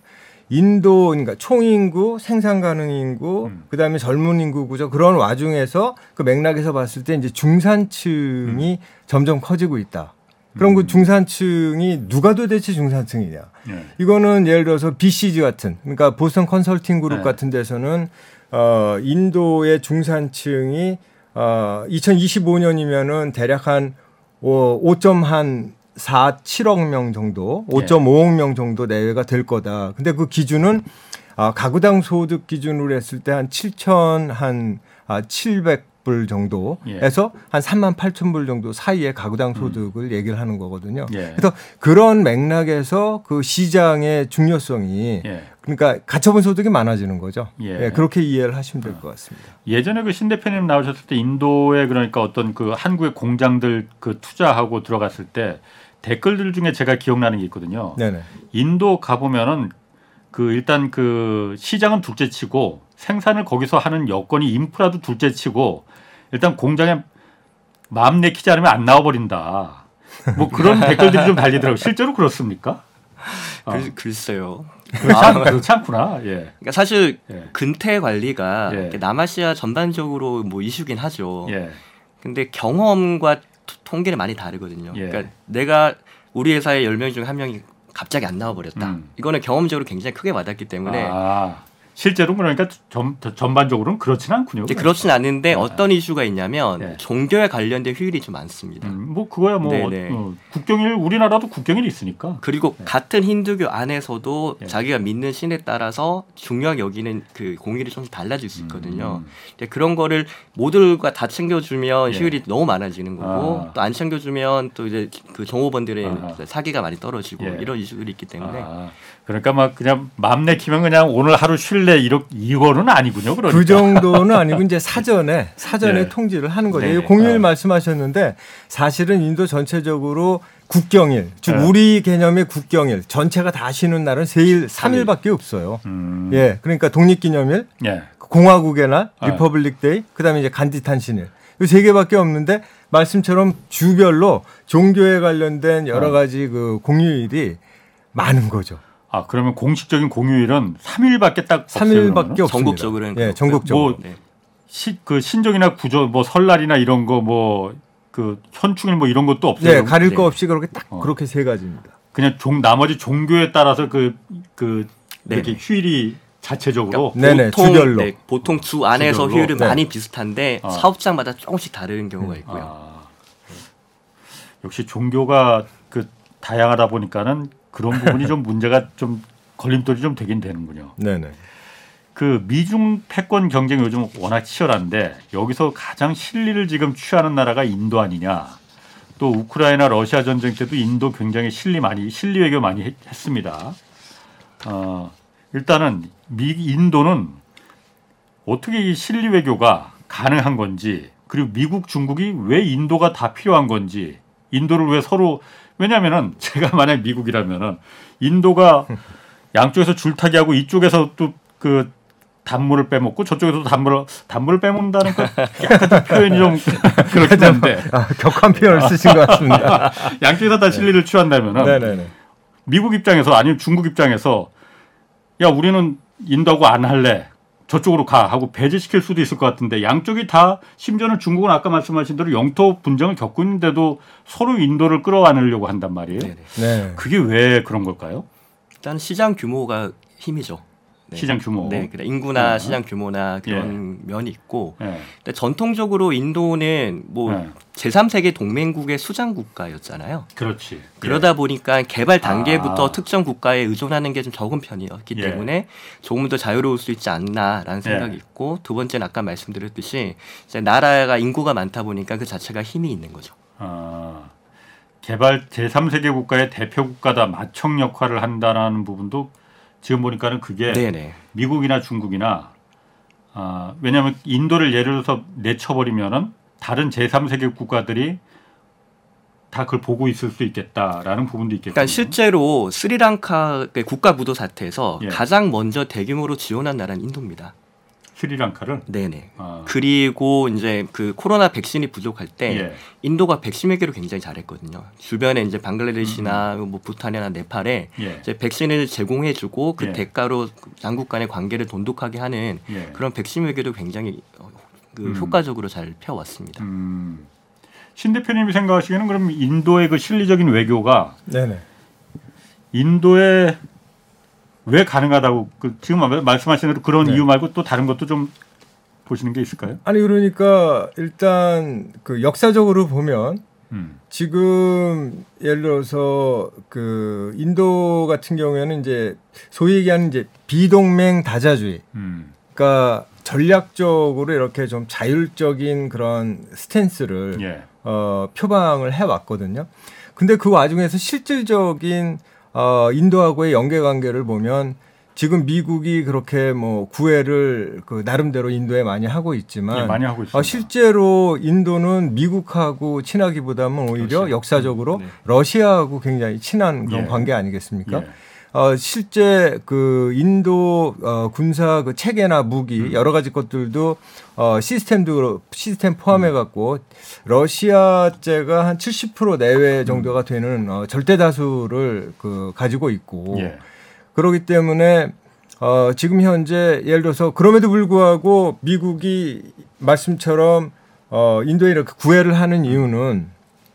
인도 그러니까 총인구, 생산 가능 인구, 음. 그다음에 젊은 인구 구조 그런 와중에서 그 맥락에서 봤을 때 이제 중산층이 점점 커지고 있다. 그럼 음. 그 중산층이 누가 도대체 중산층이냐? 예. 이거는 예를 들어서 BCG 같은 그러니까 보스턴 컨설팅 그룹 네. 같은 데서는 어 인도의 중산층이 어 2025년이면은 대략 한 어, 5.한 4 7억 명 정도, 네. 5.5억 명 정도 내외가 될 거다. 근데 그 기준은 아, 가구당 소득 기준으로 했을 때 한 7천 한 아, 700불 정도에서 한 3만 8천 불 정도 사이의 가구당 소득을 얘기를 하는 거거든요. 예. 그래서 그런 맥락에서 그 시장의 중요성이 예. 그러니까 가처분 소득이 많아지는 거죠. 예. 예, 그렇게 이해를 하시면 될 것 같습니다. 예전에 그 신 대표님 나오셨을 때 인도에 그러니까 어떤 그 한국의 공장들 그 투자하고 들어갔을 때 댓글들 중에 제가 기억나는 게 있거든요. 네네. 인도 가보면은 그 일단 그 시장은 둘째 치고 생산을 거기서 하는 여건이 인프라도 둘째 치고 일단 공장에 마음 내키지 않으면 안 나와버린다. 뭐 그런 댓글들이 좀 달리더라고요. 실제로 그렇습니까? 어. 글, 글쎄요. 그렇지, 않, 그렇지 않 구나. 예. 그러니까 사실 예. 근태 관리가 예. 이렇게 남아시아 전반적으로 뭐 이슈긴 하죠. 예. 근데 경험과 토- 통계는 많이 다르거든요. 예. 그러니까 내가 우리 회사의 10명 중한 명이 갑자기 안 나와 버렸다. 음. 이거는 경험적으로 굉장히 크게 와닿기 때문에 아, 실제로 그러니까 전, 전반적으로는 그렇지는 않군요. 이제 그렇진 않은데 예. 어떤 이슈가 있냐면 예. 종교에 관련된 휴일이 좀 많습니다. 음, 뭐 그거야 뭐 네네. 어, 국경일 우리나라도 국경일이 있으니까. 그리고 같은 힌두교 안에서도 예. 자기가 믿는 신에 따라서 중요하게 여기는 그 공일이 좀 달라질 수 있거든요. 음. 근데 그런 거를 모두가 다 챙겨주면 예. 휴일이 너무 많아지는 거고 아. 또안 챙겨주면 또 이제 그 종업원들의 아하. 사기가 많이 떨어지고 예. 이런 이슈들이 있기 때문에 아, 그러니까 막 그냥 맘 내키면 그냥 오늘 하루 쉴래 이렇 이거는 아니군요. 그러니까. 그 정도는 아니고 이제 사전에 사전에 예. 통지를 하는 거죠. 네네. 공휴일 어. 말씀하셨는데 사실은 인도 전체적으로 국경일, 즉 예. 우리 개념의 국경일 전체가 다 쉬는 날은 세일 3일밖에 없어요. 음, 예. 그러니까 독립기념일, 예. 공화국의 날, 예. Republic Day, 그다음에 이제 간디 탄신일. 이세 개밖에 없는데 말씀처럼 주별로 종교에 관련된 여러 어. 가지 그 공휴일이 많은 거죠. 아 그러면 공식적인 공휴일은 3일밖에 딱 없어요, 3일밖에 그러면은? 없습니다. 전국적으로는 예, 그렇고요. 전국적으로. 뭐 네. 시, 그 신정이나 구조 뭐 설날이나 이런 거 뭐 그 현충일 뭐 이런 것도 없어요. 네, 가릴 네. 거 없이 그렇게 딱 어. 그렇게 세 가지입니다. 그냥 종 나머지 종교에 따라서 그그 네. 이렇게 휴일이 자체적으로 네. 네네, 보통 주별로. 네, 보통 주 안에서 주별로? 휴일은 네. 많이 비슷한데 아. 사업장마다 조금씩 다른 경우가 있고요. 아, 역시 종교가 그 다양하다 보니까는 그런 부분이 좀 문제가 좀 걸림돌이 좀 되긴 되는군요. 네네. 그 미중 패권 경쟁이 요즘 워낙 치열한데 여기서 가장 실리를 지금 취하는 나라가 인도 아니냐. 또 우크라이나 러시아 전쟁 때도 인도 굉장히 실리 많이 실리 외교 많이 했, 했습니다. 어, 일단은 미 인도는 어떻게 이 실리 외교가 가능한 건지 그리고 미국 중국이 왜 인도가 다 필요한 건지 인도를 왜 서로 왜냐하면은 제가 만약 미국이라면은 인도가 양쪽에서 줄타기 하고 이쪽에서 또그 단물을 빼먹고 저쪽에서 단물을 단물을 빼먹는다는 그 약간 좀 표현이 좀 그렇긴 한데 아, 격한 표현을 쓰신 것 같습니다. 양쪽에서 다 실리를 취한다면은 네네네. 미국 입장에서 아니면 중국 입장에서 야 우리는 인도하고 안 할래 저쪽으로 가 하고 배제시킬 수도 있을 것 같은데 양쪽이 다 심지어는 중국은 아까 말씀하신 대로 영토 분쟁을 겪고 있는데도 서로 인도를 끌어안으려고 한단 말이에요. 네네. 네. 그게 왜 그런 걸까요? 일단 시장 규모가 힘이죠. 네. 시장 규모. 네, 그래 인구나 어. 시장 규모나 그런 면이 있고, 예. 근데 전통적으로 인도는 뭐 네. 제3세계 동맹국의 수장 국가였잖아요. 그렇지. 그러다 보니까 개발 단계부터 아. 특정 국가에 의존하는 게 좀 적은 편이었기 예. 때문에 조금 더 자유로울 수 있지 않나라는 생각이 예. 있고 두 번째는 아까 말씀드렸듯이 이제 나라가 인구가 많다 보니까 그 자체가 힘이 있는 거죠. 아, 개발 제3세계 국가의 대표 국가다 마청 역할을 한다라는 부분도 지금 보니까는 그게 네네. 미국이나 중국이나 아, 왜냐하면 인도를 예를 들어서 내쳐버리면은 다른 제3세계 국가들이 다 그걸 보고 있을 수 있겠다라는 부분도 있겠죠. 그러니까 실제로 스리랑카 그 국가 부도 사태에서 예. 가장 먼저 대규모로 지원한 나라는 인도입니다. 스리랑카를 네네. 아, 그리고 이제 그 코로나 백신이 부족할 때 예. 인도가 백신 외교를 굉장히 잘했거든요. 주변에 이제 방글라데시나 뭐 부탄이나 네팔에 예. 이제 백신을 제공해주고 그 예. 대가로 양국 간의 관계를 돈독하게 하는 예. 그런 백신 외교도 굉장히 어, 그 음. 효과적으로 잘 펴왔습니다. 음, 신 대표님이 생각하시기에는 그럼 인도의 그 실리적인 외교가 네네. 인도에 왜 가능하다고 그 지금 말씀하신 대로 그런 네. 이유 말고 또 다른 것도 좀 보시는 게 있을까요? 아니 그러니까 일단 그 역사적으로 보면 음. 지금 예를 들어서 그 인도 같은 경우에는 이제 소위 얘기하는 이제 비동맹 다자주의. 음. 그러니까 전략적으로 이렇게 좀 자율적인 그런 스탠스를 예. 어, 표방을 해 왔거든요. 근데 그 와중에서 실질적인 어, 인도하고의 연계 관계를 보면 지금 미국이 그렇게 뭐 구애를 그 나름대로 인도에 많이 하고 있지만 예, 많이 하고. 어, 실제로 인도는 미국하고 친하기보다는 오히려 러시아. 역사적으로 네. 러시아하고 굉장히 친한 그런 예. 관계 아니겠습니까? 예. 어, 실제 그 인도 어, 군사 그 체계나 무기 음. 여러 가지 것들도 어, 시스템도 시스템 포함해 음. 갖고 러시아제가 한 70% 내외 정도가 되는 어, 절대 다수를 그 가지고 있고 예. 그렇기 때문에 어, 지금 현재 예를 들어서 그럼에도 불구하고 미국이 말씀처럼 어, 인도에 이렇게 구애를 하는 이유는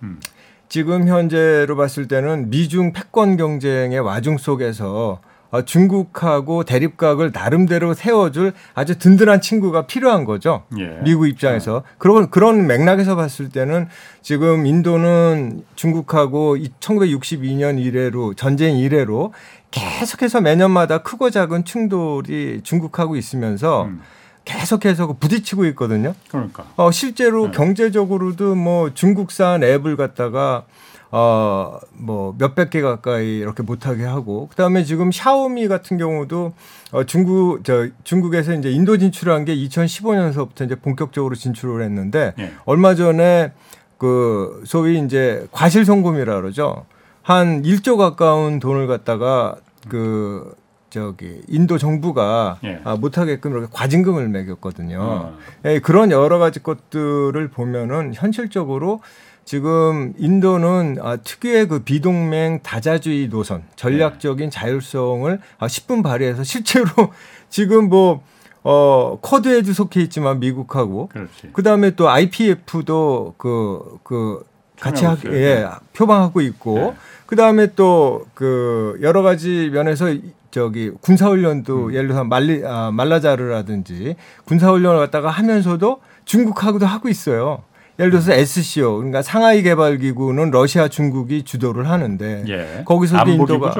음. 지금 현재로 봤을 때는 미중 패권 경쟁의 와중 속에서 어, 중국하고 대립각을 나름대로 세워줄 아주 든든한 친구가 필요한 거죠. 예. 미국 입장에서 그런 그런 맥락에서 봤을 때는 지금 인도는 중국하고 1962년 이래로 전쟁 이래로 계속해서 매년마다 크고 작은 충돌이 중국하고 있으면서 음. 계속해서 그 부딪히고 있거든요. 그러니까 어, 실제로 네. 경제적으로도 뭐 중국산 앱을 갖다가 어, 뭐 몇백 개 가까이 이렇게 못하게 하고 그다음에 지금 샤오미 같은 경우도 어, 중국 저 중국에서 이제 인도 진출한 게 2015년서부터 이제 본격적으로 진출을 했는데 예. 얼마 전에 그 소위 이제 과실 송금이라 그러죠. 한 1조 가까운 돈을 갖다가 그 저기 인도 정부가 예. 아, 못하게끔 이렇게 과징금을 매겼거든요. 어. 예, 그런 여러 가지 것들을 보면은 현실적으로 지금 인도는 아, 특유의 그 비동맹 다자주의 노선, 전략적인 자율성을 아, 10분 발휘해서 실제로 지금 뭐 어, 쿼드에도 속해 있지만 미국하고. 그 다음에 또 IPF도 그, 그, 같이 하. 예, 표방하고 있고, 네. 그 다음에 또 그 여러 가지 면에서 이- 저기 군사훈련도 음. 예를 들어서 말리, 아, 말라자르라든지 군사훈련을 갖다가 하면서도 중국하고도 하고 있어요. 예를 들어서 SCO, 그러니까 상하이 개발 기구는 러시아, 중국이 주도를 하는데, 예. 거기서도 인도가.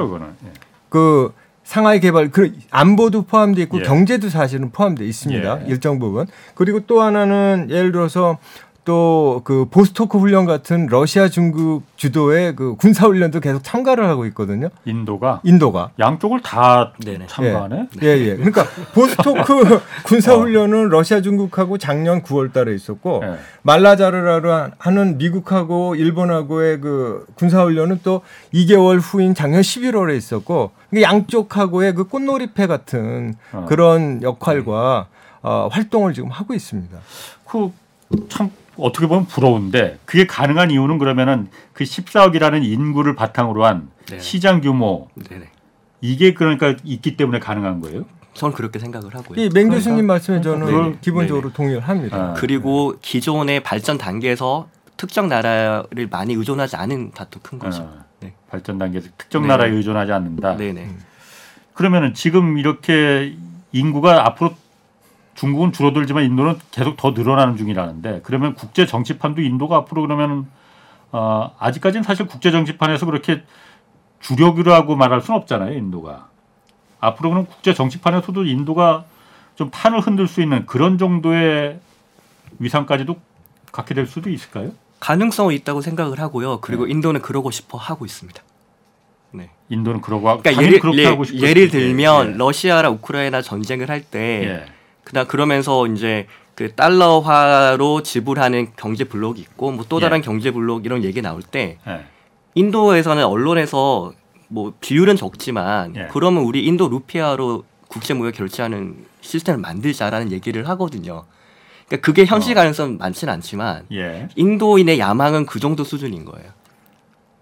예. 그 상하이 개발 그 안보도 포함되어 있고 예. 경제도 사실은 포함되어 있습니다. 예. 일정 부분. 그리고 또 하나는 예를 들어서 또 그 보스토크 훈련 같은 러시아 중국 주도의 그 군사 훈련도 계속 참가를 하고 있거든요. 인도가 인도가. 양쪽을 다 네네. 참가하네. 예, 예. 그러니까 보스토크 군사 훈련은 러시아 중국하고 작년 9월 달에 있었고 예. 말라자르라로 하는 미국하고 일본하고의 그 군사 훈련은 또 2개월 후인 작년 11월에 있었고 이게 양쪽하고의 그 꽃놀이패 같은 어. 그런 역할과 어, 활동을 지금 하고 있습니다. 그 참 어떻게 보면 부러운데 그게 가능한 이유는 그러면은 그 14억이라는 인구를 바탕으로 한 네. 시장 규모 네네. 이게 그러니까 있기 때문에 가능한 거예요. 저는 그렇게 생각을 하고요. 이맹 교수님 말씀에 저는 그걸- 기본적으로 동의를 합니다. 아. 그리고 기존의 발전 단계에서 특정 나라를 많이 의존하지 않은 다투 큰 거죠. 어, 네. 발전 단계에서 특정 네. 나라에 의존하지 않는다. 네네. 그러면은 지금 이렇게 인구가 앞으로 중국은 줄어들지만 인도는 계속 더 늘어나는 중이라는데 그러면 국제 정치판도 인도가 앞으로 그러면 어, 아직까지는 사실 국제 정치판에서 그렇게 주력이라고 말할 수는 없잖아요 인도가 앞으로 그럼 국제 정치판에서도 인도가 좀 판을 흔들 수 있는 그런 정도의 위상까지도 갖게 될 수도 있을까요? 가능성은 있다고 생각을 하고요. 그리고 네. 인도는 그러고 싶어 하고 있습니다. 네. 인도는 그러고 하- 그러니까 예를, 예, 하고 예를. 들면 예. 러시아랑 우크라이나 전쟁을 할때 예. 그다음 그러면서 이제 그 달러화로 지불하는 경제 블록이 있고 뭐 또 다른 예. 경제 블록 이런 얘기 나올 때 예. 인도에서는 언론에서 뭐 비율은 적지만 예. 그러면 우리 인도 루피아로 국제 무역 결제하는 시스템을 만들자라는 얘기를 하거든요. 그러니까 그게 현실 어. 가능성 많지는 않지만 예. 인도인의 야망은 그 정도 수준인 거예요.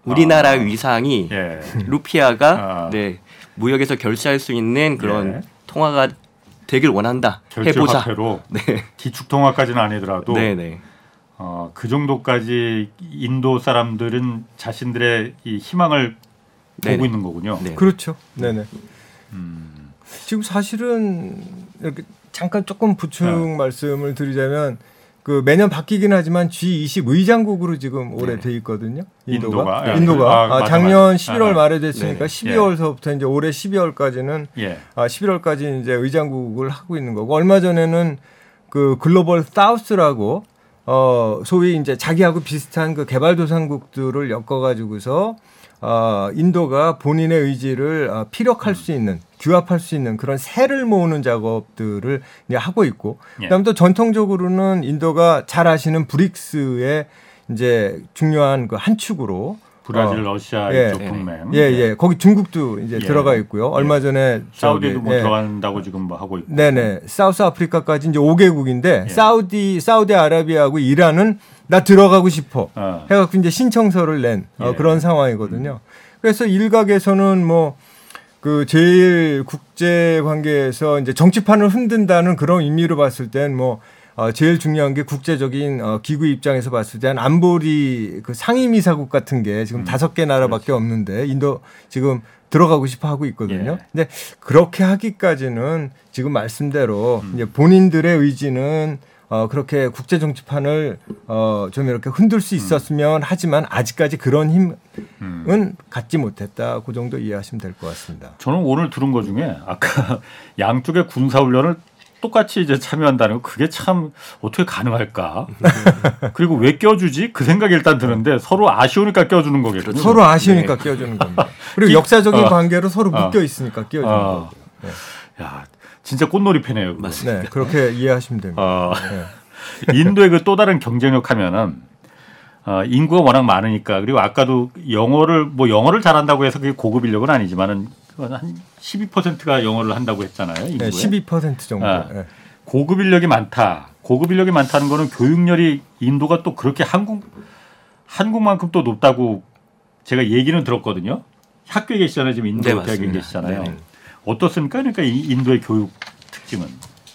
우리나라의 아. 위상이 예. 루피아가 아. 네, 무역에서 결제할 수 있는 그런 예. 통화가 되길 원한다. 해보자. 화폐로 네, 기축 통화까지는 아니더라도 네, 네. 어, 그 정도까지 인도 사람들은 자신들의 이 희망을 네네. 보고 있는 거군요. 네. 그렇죠. 네네. 음, 지금 사실은 이렇게 잠깐 조금 부충 네. 말씀을 드리자면 그 매년 바뀌긴 하지만 G20 의장국으로 지금 올해 네. 돼 있거든요. 인도가 인도가? 예. 인도가 아, 아, 작년 맞아. 11월 아, 말에 됐으니까 네네. 12월서부터 이제 올해 12월까지는 예, 아, 11월까지 이제 의장국을 하고 있는 거고 얼마 전에는 그 글로벌 사우스라고 어 소위 이제 자기하고 비슷한 그 개발도상국들을 엮어 가지고서 어 인도가 본인의 의지를 어, 피력할 수 있는 규합할 수 있는 그런 새를 모으는 작업들을 이제 하고 있고 예. 그다음 또 전통적으로는 인도가 잘 아시는 브릭스의 이제 중요한 그 한 축으로 브라질, 어, 러시아 예. 이쪽. 동맹, 예, 예. 거기 중국도 이제 예. 들어가 있고요. 얼마 전에 사우디도 저기, 뭐 예. 들어간다고 지금 뭐 하고 있고, 네 네. 사우스 아프리카까지 이제 5개국인데 예. 사우디 사우디 아라비아하고 이란은 나 들어가고 싶어. 어, 해 갖고 이제 신청서를 낸 어, 예. 그런 상황이거든요. 그래서 일각에서는 뭐그 제일 국제 관계에서 이제 정치판을 흔든다는 그런 의미로 봤을 땐 뭐 어, 제일 중요한 게 국제적인 어, 기구 입장에서 봤을 땐 안보리 그 상임이사국 같은 게 지금 다섯 개 나라밖에 없는데 인도 지금 들어가고 싶어 하고 있거든요. 예. 근데 그렇게 하기까지는 지금 말씀대로 이제 본인들의 의지는 어, 그렇게 국제 정치판을 어, 좀 이렇게 흔들 수 있었으면 하지만 아직까지 그런 힘은 음. 갖지 못했다. 그 정도 이해하시면 될 것 같습니다. 저는 오늘 들은 것 중에 아까 양쪽의 군사 훈련을 똑같이 이제 참여한다는 거 그게 참 어떻게 가능할까? 그리고 왜 껴주지? 그 생각이 일단 드는데 서로 아쉬우니까 껴주는 거겠죠. 서로 아쉬우니까 끼워주는 겁니다. 그리고 역사적인 어. 관계로 서로 어. 묶여 있으니까 끼워주는 어. 거고. 야, 진짜 꽃놀이 패네요. 맞습니다. 네, 그렇게 이해하시면 됩니다. 어, 네. 인도의 그 또 다른 경쟁력 하면은 어, 인구가 워낙 많으니까 그리고 아까도 영어를 뭐 영어를 잘한다고 해서 그게 고급 인력은 아니지만은 한 12%가 영어를 한다고 했잖아요. 인구에. 네, 12% 정도. 아. 네. 고급 인력이 많다. 고급 인력이 많다는 거는 교육열이 인도가 또 그렇게 한국 한국만큼 또 높다고 제가 얘기는 들었거든요. 학교에 계시잖아요. 지금 인도 네, 대학에 맞습니다. 계시잖아요. 네네. 어떻습니까? 그러니까 이 인도의 교육 특징은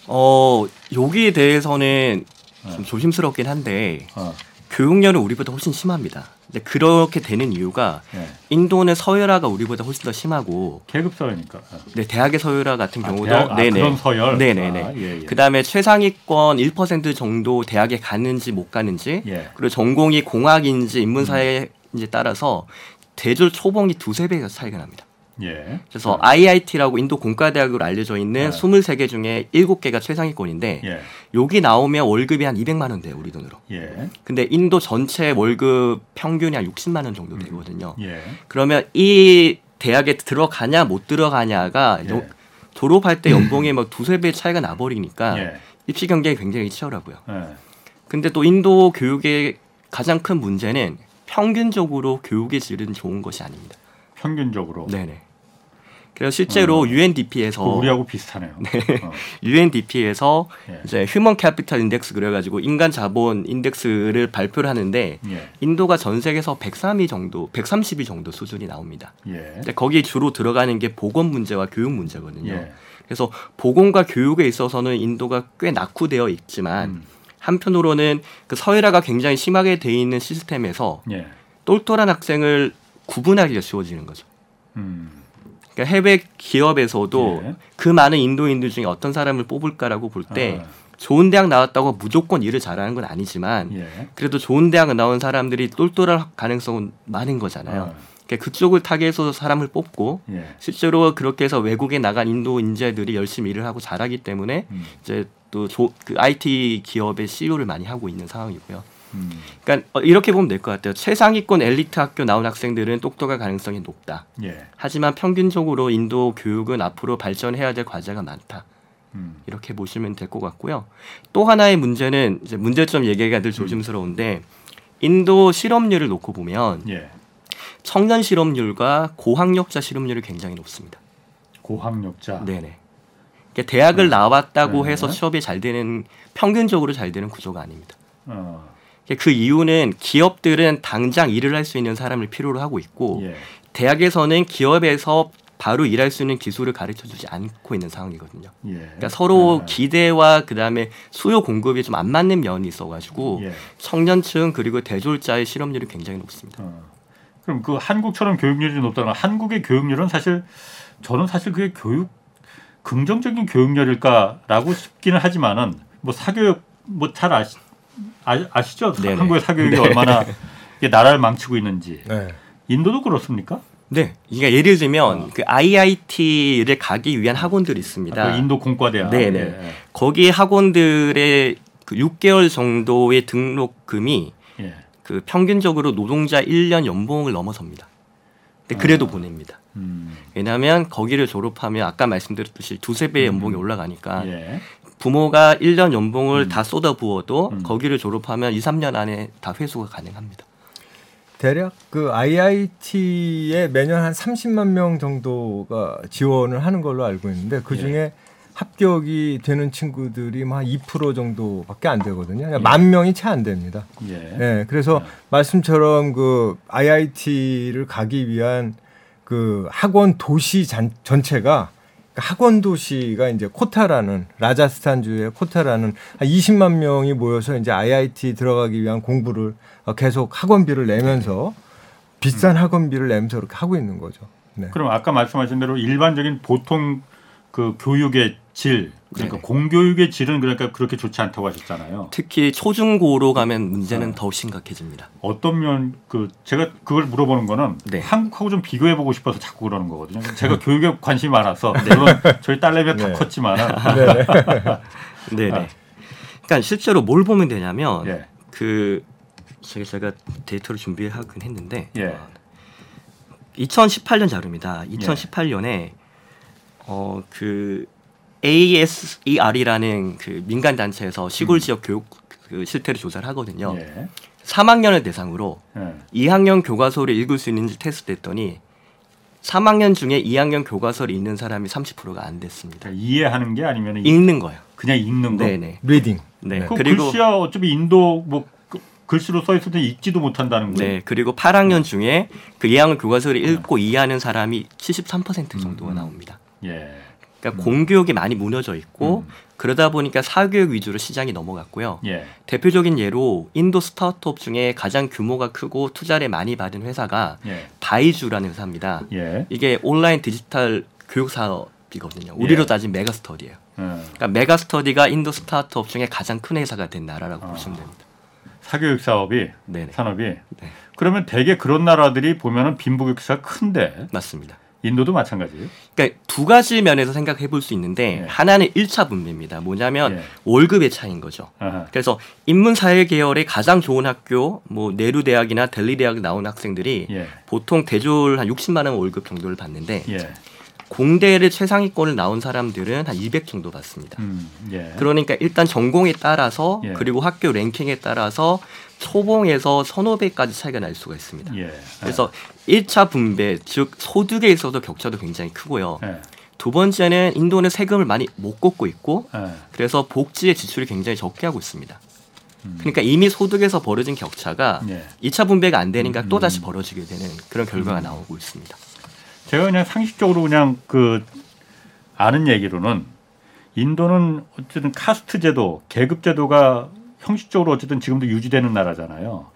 어 여기에 대해서는 어. 좀 조심스럽긴 한데 어, 교육열은 우리보다 훨씬 심합니다. 근데 그렇게 되는 이유가 예. 인도는 서열화가 우리보다 훨씬 더 심하고 계급. 어. 네, 대학의 서열화 같은 아, 경우도 대학, 아, 네네. 그런 서열. 네네네. 아, 예, 예. 그다음에 최상위권 1% 정도 대학에 가는지 못 가는지 예. 그리고 전공이 공학인지 인문사회인지 따라서 대졸 초봉이 두세 배가 차이가 납니다. 예. 그래서 IIT라고 인도 공과대학으로 알려져 있는 네. 23개 중에 7개가 최상위권인데 예. 여기 나오면 월급이 한 200만 원 돼요, 우리 돈으로. 예. 근데 인도 전체 월급 평균이 한 60만 원 정도 되거든요. 예. 그러면 이 대학에 들어가냐 못 들어가냐가 예. 요- 졸업할 때 연봉이 막 두세 배 차이가 나버리니까 예. 입시 경쟁이 굉장히 치열하고요. 예. 근데 또 인도 교육의 가장 큰 문제는 평균적으로 교육의 질은 좋은 것이 아닙니다. 평균적으로. 네네. 그래서 실제로 UNDP에서 그 우리하고 비슷하네요. 어. UNDP에서 예. 이제 Human Capital Index 그래 가지고 인간 자본 인덱스를 발표를 하는데 예. 인도가 전 세계에서 103위 정도, 130위 정도 수준이 나옵니다. 예. 거기 주로 들어가는 게 보건 문제와 교육 문제거든요. 예. 그래서 보건과 교육에 있어서는 인도가 꽤 낙후되어 있지만 음. 한편으로는 그 서열화가 굉장히 심하게 돼 있는 시스템에서 예. 똘똘한 학생을 구분하기가 쉬워지는 거죠. 음. 그러니까 해외 기업에서도 예. 그 많은 인도인들 중에 어떤 사람을 뽑을까라고 볼때 아. 좋은 대학 나왔다고 무조건 일을 잘하는 건 아니지만 예. 그래도 좋은 대학 나온 사람들이 똘똘할 가능성은 많은 거잖아요. 아. 그러니까 그쪽을 타겟해서 사람을 뽑고 예. 실제로 그렇게 해서 외국에 나간 인도 인재들이 열심히 일을 하고 잘하기 때문에 음. 이제 또그 IT 기업의 CEO를 많이 하고 있는 상황이고요. 음. 그러니까 어, 이렇게 보면 될 것 같아요. 최상위권 엘리트 학교 나온 학생들은 똑똑할 가능성이 높다. 예. 하지만 평균적으로 인도 교육은 앞으로 발전해야 될 과제가 많다. 음. 이렇게 보시면 될 것 같고요. 또 하나의 문제는 이제 문제점 얘기가 늘 조심스러운데 인도 실업률을 놓고 보면 예. 청년 실업률과 고학력자 실업률이 굉장히 높습니다. 고학력자. 네네. 그러니까 대학을 나왔다고 네. 해서 취업이 잘 되는 평균적으로 잘 되는 구조가 아닙니다. 어. 그 이유는 기업들은 당장 일을 할 수 있는 사람을 필요로 하고 있고 예. 대학에서는 기업에서 바로 일할 수 있는 기술을 가르쳐 주지 않고 있는 상황이거든요. 예. 그러니까 서로 아. 기대와 그다음에 수요 공급이 좀 안 맞는 면이 있어 가지고 예. 청년층 그리고 대졸자의 실업률이 굉장히 높습니다. 어. 그럼 그 한국처럼 교육률이 높다는 건 한국의 교육률은 사실 저는 사실 그게 교육 긍정적인 교육열일까라고 싶기는 하지만은 뭐 사교육 뭐 잘 아시 아, 아시죠? 네네. 한국의 사교육이 네. 얼마나 이게 나라를 망치고 있는지. 네. 인도도 그렇습니까? 네, 이게 예를 들면 그 IIT를 가기 위한 학원들이 있습니다. 아, 그 인도 공과대학. 네네. 예, 거기 학원들의 그 6개월 정도의 등록금이 예. 그 평균적으로 노동자 1년 연봉을 넘어섭니다. 근데 그래도 보냅니다. 음. 왜냐하면 거기를 졸업하면 아까 말씀드렸듯이 두세 배의 연봉이 올라가니까 음. 예. 부모가 1년 연봉을 음. 다 쏟아부어도 음. 거기를 졸업하면 2, 3년 안에 다 회수가 가능합니다. 대략 그 IIT에 매년 한 30만 명 정도가 지원을 하는 걸로 알고 있는데 그 중에 합격이 되는 친구들이 뭐 한2% 정도밖에 안 되거든요. 그러니까 만 명이 채 안 됩니다. 예. 예, 그래서 말씀처럼 그 IIT를 가기 위한 그 학원 도시 잔, 전체가 그 학원 도시가 이제 코타라는 라자스탄주의 코타라는 한 20만 명이 모여서 이제 IIT 들어가기 위한 공부를 어, 계속 학원비를 내면서 비싼 학원비를 내면서 이렇게 하고 있는 거죠. 네. 그럼 아까 말씀하신 대로 일반적인 보통 그 교육의 질 그러니까 네네. 공교육의 질은 그러니까 그렇게 좋지 않다고 하셨잖아요. 특히 초중고로 가면 문제는 어. 더 심각해집니다. 어떤 면 그 제가 그걸 물어보는 거는 네. 한국하고 좀 비교해 보고 싶어서 자꾸 그러는 거거든요. 제가 교육에 관심이 많아서 물론 저희 딸내미 다 네. 컸지만 네. 네네. 아. 그러니까 실제로 뭘 보면 되냐면 예. 그 제가 제가 데이터를 준비하긴 했는데 예. 어, 2018년 자료입니다. 2018년에 어그 ASER이라는 그 민간 단체에서 시골 지역 교육 그 실태를 조사를 하거든요. 음. 예. 3학년을 대상으로 예. 2학년 교과서를 읽을 수 있는지 테스트했더니 3학년 중에 2학년 교과서를 읽는 사람이 30%가 안 됐습니다. 그러니까 이해하는 게 아니면 읽는 거예요. 그냥 읽는 거. 네네. Reading. 네. 네. 그 그리고 글씨야 어차피 인도 뭐 그- 글씨로 써 있을 때 읽지도 못한다는 거예요. 네, 그리고 8학년 중에 그 2학년 교과서를 읽고 이해하는 사람이 73% 정도가 음. 나옵니다. 예. 그러니까 공교육이 많이 무너져 있고 음. 그러다 보니까 사교육 위주로 시장이 넘어갔고요. 예. 대표적인 예로 인도 스타트업 중에 가장 규모가 크고 투자를 많이 받은 회사가 예. 바이주라는 회사입니다. 예. 이게 온라인 디지털 교육 사업이거든요. 우리로 예. 따진 메가스터디예요. 예. 그러니까 메가스터디가 인도 스타트업 중에 가장 큰 회사가 된 나라라고 아. 보시면 됩니다. 사교육 사업이 네네. 산업이 네. 그러면 대개 그런 나라들이 보면은 빈부격차가 큰데 맞습니다. 인도도 마찬가지예요. 그러니까 두 가지 면에서 생각해 볼 수 있는데 예. 하나는 1차 분배입니다. 뭐냐면 예. 월급의 차이인 거죠. 아하. 그래서 인문 사회 계열의 가장 좋은 학교, 뭐 네루 대학이나 델리 대학 나온 학생들이 예. 보통 대졸 한 60만 원 월급 정도를 받는데 예. 공대를 최상위권을 나온 사람들은 한 200 정도 받습니다. 음. 예. 그러니까 일단 전공에 따라서 예. 그리고 학교 랭킹에 따라서 초봉에서 선호배까지 차이가 날 수가 있습니다. 예. 그래서 1차 분배, 즉 소득에 있어서 격차도 굉장히 크고요. 예. 두 번째는 인도는 세금을 많이 못 걷고 있고 예. 그래서 복지의 지출이 굉장히 적게 하고 있습니다. 음. 그러니까 이미 소득에서 벌어진 격차가 예. 2차 분배가 안 되니까 음. 또 다시 벌어지게 되는 그런 결과가 나오고 있습니다. 제가 그냥 상식적으로 그냥 그 아는 얘기로는 인도는 어쨌든 카스트 제도, 계급 제도가 형식적으로 어쨌든 지금도 유지되는 나라잖아요.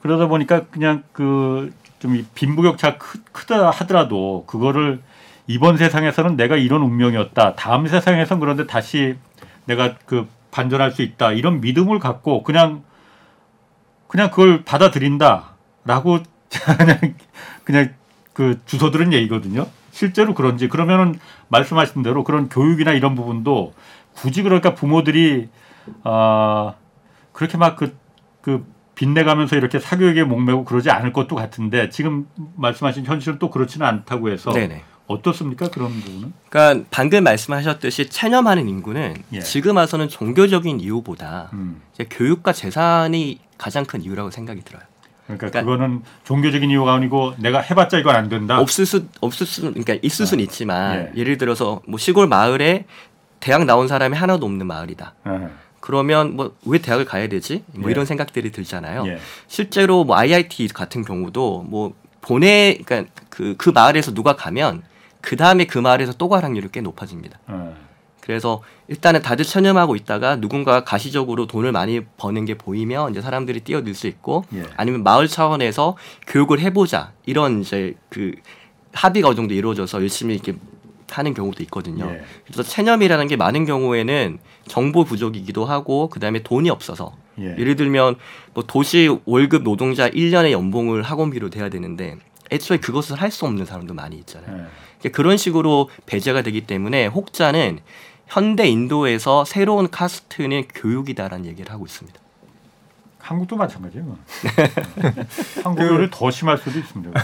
그러다 보니까 그냥 그 좀 빈부격차 크, 크다 하더라도 그거를 이번 세상에서는 내가 이런 운명이었다. 다음 세상에선 그런데 다시 내가 그 반전할 수 있다. 이런 믿음을 갖고 그냥 그냥 그걸 받아들인다라고 그냥 그냥 그 주소들은 얘기거든요. 실제로 그런지 그러면은 말씀하신 대로 그런 교육이나 이런 부분도 굳이 그러니까 부모들이 아 그렇게 막그그 빚내가면서 이렇게 사교육에 목매고 그러지 않을 것도 같은데 지금 말씀하신 현실은 또 그렇지는 않다고 해서 네네. 어떻습니까 그런 부분은? 그러니까 방금 말씀하셨듯이 체념하는 인구는 예. 지금 와서는 종교적인 이유보다 음. 교육과 재산이 가장 큰 이유라고 생각이 들어요. 그러니까, 그러니까- 그거는 종교적인 이유가 아니고 내가 해봤자 이건 안 된다. 없을 수 없을 수 그러니까 있을 수는 아, 있지만 예. 예를 들어서 뭐 시골 마을에 대학 나온 사람이 하나도 없는 마을이다. 예. 그러면 뭐 왜 대학을 가야 되지? 뭐 예. 이런 생각들이 들잖아요. 예. 실제로 뭐 IIT 같은 경우도 뭐 보내 그러니까 그, 그 마을에서 누가 가면 그 다음에 그 마을에서 또 갈 확률이 꽤 높아집니다. 예. 그래서 일단은 다들 체념하고 있다가 누군가 가시적으로 돈을 많이 버는 게 보이면 이제 사람들이 뛰어들 수 있고 예. 아니면 마을 차원에서 교육을 해보자 이런 이제 그 합의가 어느 정도 이루어져서 열심히 이렇게 하는 경우도 있거든요. 예. 그래서 체념이라는 게 많은 경우에는 정보 부족이기도 하고 그다음에 돈이 없어서 예. 예를 들면 뭐 도시 월급 노동자 1년의 연봉을 학원비로 돼야 되는데 애초에 그것을 할 수 없는 사람도 많이 있잖아요. 예. 그런 식으로 배제가 되기 때문에 혹자는 현대 인도에서 새로운 카스트는 교육이다라는 얘기를 하고 있습니다. 한국도 마찬가지예요. 한국을 더 심할 수도 있습니다.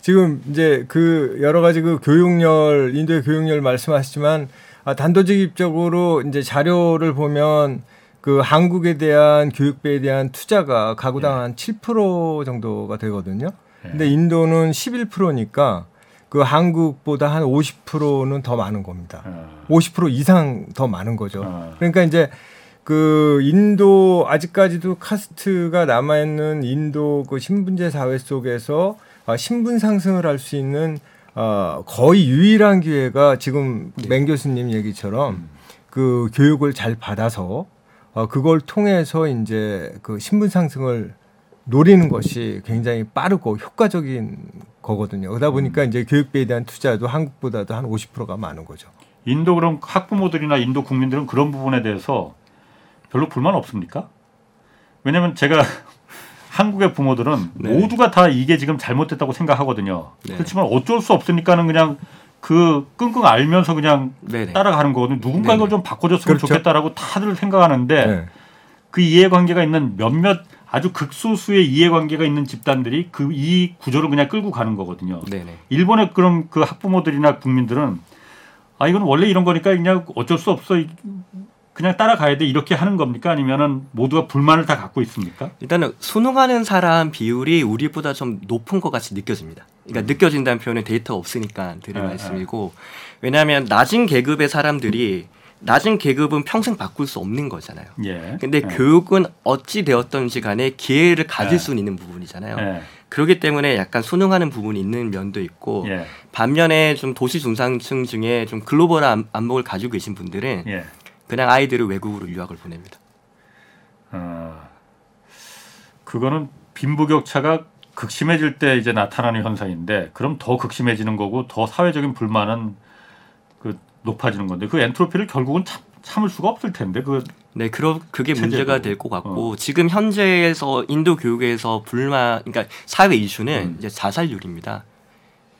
지금 이제 그 여러 가지 그 교육열 인도의 교육열 말씀하시지만 아, 단도직입적으로 이제 자료를 보면 그 한국에 대한 교육비에 대한 투자가 가구당 한 7% 정도가 되거든요. 예. 근데 인도는 11%니까 그 한국보다 한 50%는 더 많은 겁니다. 어. 50% 이상 더 많은 거죠. 어. 그러니까 이제 그 인도 아직까지도 카스트가 남아 있는 인도 그 신분제 사회 속에서 아, 신분 상승을 할 수 있는 어, 거의 유일한 기회가 지금 맹 교수님 얘기처럼 그 교육을 잘 받아서 어, 그걸 통해서 이제 그 신분 상승을 노리는 것이 굉장히 빠르고 효과적인 거거든요. 그러다 보니까 이제 교육비에 대한 투자도 한국보다도 한 50%가 많은 거죠. 인도 그럼 학부모들이나 인도 국민들은 그런 부분에 대해서 별로 불만 없습니까? 왜냐하면 제가 한국의 부모들은 네. 모두가 다 이게 지금 잘못됐다고 생각하거든요. 네. 그렇지만 어쩔 수 없으니까는 그냥 그 끙끙 알면서 그냥 네네. 따라가는 거거든요. 누군가 네네. 이걸 좀 바꿔줬으면 그렇죠. 좋겠다라고 다들 생각하는데 네. 그 이해관계가 있는 몇몇 아주 극소수의 이해관계가 있는 집단들이 그 이 구조를 그냥 끌고 가는 거거든요. 네네. 일본의 그런 그 학부모들이나 국민들은 아 이건 원래 이런 거니까 그냥 어쩔 수 없어 이- 그냥 따라가야 돼 이렇게 하는 겁니까 아니면은 모두가 불만을 다 갖고 있습니까? 일단은 수능하는 사람 비율이 우리보다 좀 높은 것 같이 느껴집니다. 그러니까 느껴진다는 표현은 데이터가 없으니까 드릴 네, 말씀이고 왜냐하면 낮은 계급의 사람들이 낮은 계급은 평생 바꿀 수 없는 거잖아요. 예. 근데 예. 교육은 어찌 되었던지 간에 기회를 가질 네. 수는 있는 부분이잖아요. 예. 그렇기 때문에 약간 순응하는 부분이 있는 면도 있고 예. 반면에 좀 도시 중산층 중에 좀 글로벌한 안- 안목을 가지고 계신 분들은 예. 그냥 아이들을 외국으로 유학을 보냅니다. 어, 그거는 빈부격차가 극심해질 때 이제 나타나는 현상인데 그럼 더 극심해지는 거고 더 사회적인 불만은 그 높아지는 건데 그 엔트로피를 결국은 참, 참을 수가 없을 텐데 그 네, 그러, 그게. 문제가 될 것 같고 어. 지금 현재에서 인도 교육에서 불만, 그러니까 사회 이슈는 음. 이제 자살률입니다.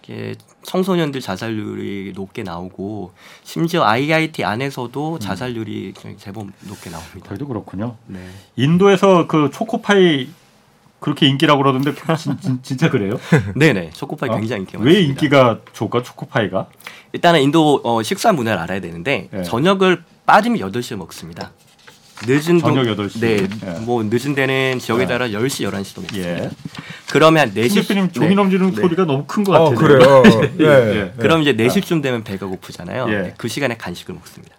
이게 청소년들 자살률이 높게 나오고 심지어 IIT 안에서도 자살률이 제법 높게 나옵니다. 그래도 그렇군요. 네. 인도에서 그 초코파이 그렇게 인기라고 그러던데 진, 진, 진짜 그래요? 네네. 초코파이 어? 굉장히 인기가 많습니다. 왜 인기가 좋을까 초코파이가? 일단은 인도 어, 식사 문화를 알아야 되는데 네. 저녁을 빠지면 8시에 먹습니다. 늦은 저녁 동- 8시? 네. 예. 뭐 늦은 데는 지역에 네. 따라 10시, 11시도 먹습니다. 예. 그러면 4시 신 대표님 종이 넘지는 네. 소리가 너무 큰것 어, 같아요. 그래요. 예, 네. 예. 그럼 이제 4시쯤 되면 배가 고프잖아요. 예. 그 시간에 간식을 먹습니다.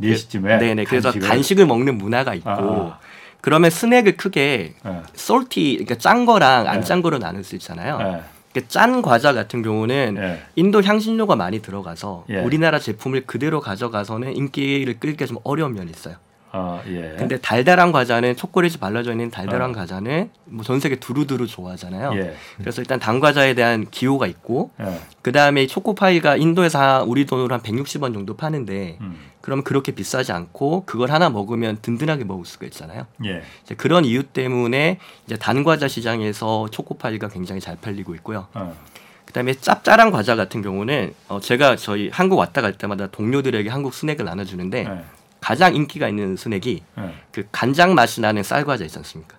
4시쯤에 네 네. 그래서 간식을. 먹는 문화가 있고 아. 그러면 스낵을 크게 예. 솔티 그러니까 짠 거랑 안 네. 짠 거로 나눌 수 있잖아요. 예. 그러니까 짠 과자 같은 경우는 예. 인도 향신료가 많이 들어가서 예. 우리나라 제품을 그대로 가져가서는 인기를 끌기가 좀 어려운 면이 있어요. 아, 예. 근데 달달한 과자는 초콜릿이 발라져 있는 달달한 어. 과자는 뭐 전 세계 두루두루 좋아하잖아요. 예. 그래서 일단 단 과자에 대한 기호가 있고 예. 그 다음에 초코파이가 인도에서 한 우리 돈으로 한 160원 정도 파는데 음. 그러면 그렇게 비싸지 않고 그걸 하나 먹으면 든든하게 먹을 수가 있잖아요. 예. 이제 그런 이유 때문에 이제 단 과자 시장에서 초코파이가 굉장히 잘 팔리고 있고요. 어. 그다음에 짭짤한 과자 같은 경우는 어 제가 저희 한국 왔다 갈 때마다 동료들에게 한국 스낵을 나눠주는데 예. 가장 인기가 있는 스낵이 예. 그 간장 맛이 나는 쌀 과자 있지 않습니까?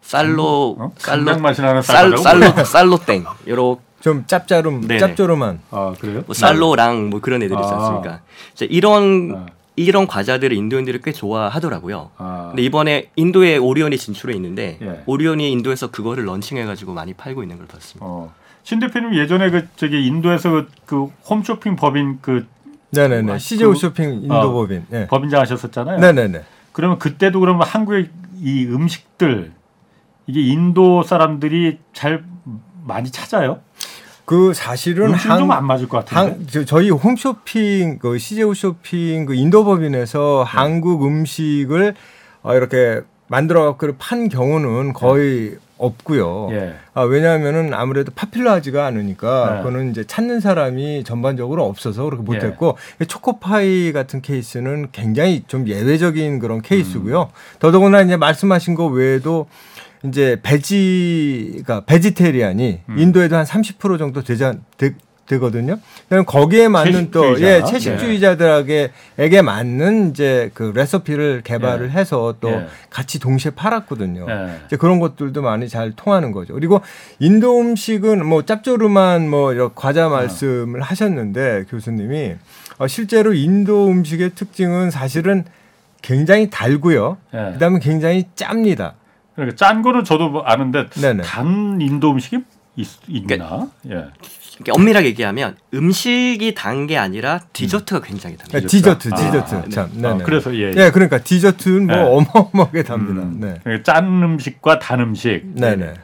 쌀로 어? 쌀로 간장 맛이 나는 쌀 쌀로 쌀로 땡 요렇게 좀 짭짜름, 네네. 짭조름한. 아, 그래요? 뭐 쌀로랑 뭐 그런 애들 있지 아. 않습니까? 이제 이런 아. 이런 과자들을 인도인들이 꽤 좋아하더라고요. 아. 근데 이번에 인도에 오리온이 진출해 있는데 예. 오리온이 인도에서 그거를 런칭해가지고 많이 팔고 있는 걸 봤습니다. 어. 신 대표님 예전에 그 저기 인도에서 그, 그 홈쇼핑 법인 그 네네네. 아, CJO 그- 쇼핑 인도 어. 법인. 예. 법인장 하셨었잖아요. 네네네. 그러면 그때도 그러면 한국의 이 음식들 이게 인도 사람들이 잘 많이 찾아요? 그 사실은 음식은 좀안 맞을 것 같은데. 한, 저, 저희 홈쇼핑, 그 CJO 쇼핑 그 인도 법인에서 네. 한국 음식을 어, 이렇게 만들어 갖고 판 경우는 거의 없고요. 예. 아, 왜냐하면은 아무래도 파퓰러하지가 않으니까 네. 그거는 이제 찾는 사람이 전반적으로 없어서 그렇게 예. 못했고 초코파이 같은 케이스는 굉장히 좀 예외적인 그런 케이스고요. 음. 더더구나 이제 말씀하신 거 외에도 이제 베지가 베지테리안이 음. 인도에도 한 30% 정도 되자 되, 되거든요. 그럼 거기에 맞는 또 채식주의자. 예, 채식주의자들에게 에게 맞는 이제 그 레시피를 개발을 예. 해서 또 예. 같이 동시에 팔았거든요. 예. 이제 그런 것들도 많이 잘 통하는 거죠. 그리고 인도 음식은 뭐 짭조름한 뭐 이런 과자 말씀을 하셨는데 교수님이 어, 실제로 인도 음식의 특징은 사실은 굉장히 달고요. 예. 그다음에 굉장히 짭니다. 그러니까 짠 거는 저도 뭐 아는데 네네. 단 인도 음식이 있, 있나? 예. 이렇게 엄밀하게 얘기하면 음식이 단 게 아니라 디저트가 굉장히 답니다. 네, 디저트, 아, 디저트. 네. 참. 아, 네네. 그래서 예. 예, 그러니까 디저트는 뭐 네. 어마어마하게 답니다. 음, 네. 그러니까 짠 음식과 단 음식. 네 네.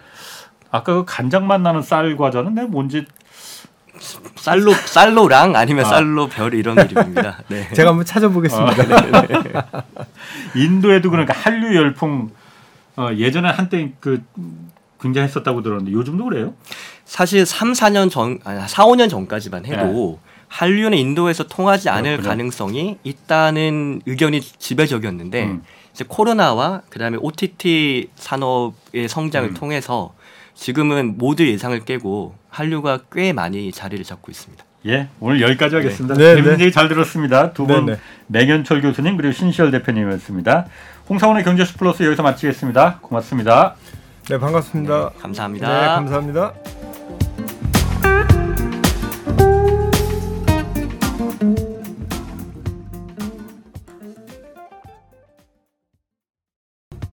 아까 그 간장 맛 나는 쌀 과자는 내가 뭔지 쌀로 쌀로랑 아니면 아. 쌀로 별 이런 이름입니다. 네. 제가 한번 찾아보겠습니다. 인도에도 그러니까 한류 열풍 어, 예전에 한때 그 굉장히 했었다고 들었는데 요즘도 그래요? 사실 3, 4년 전, 아니 4, 5년 전까지만 해도 한류는 인도에서 통하지 않을 네. 그렇군요. 가능성이 있다는 의견이 지배적이었는데 음. 이제 코로나와 그다음에 OTT 산업의 성장을 음. 통해서 지금은 모두 예상을 깨고 한류가 꽤 많이 자리를 잡고 있습니다. 예, 오늘 여기까지 하겠습니다. 네, 재밌는 네. 얘기 잘 들었습니다. 두분 네, 네. 맹현철 교수님 그리고 신시열 대표님이었습니다. 홍사원의 경제스 플러스 여기서 마치겠습니다. 고맙습니다. 네, 반갑습니다. 감사합니다. 네, 감사합니다.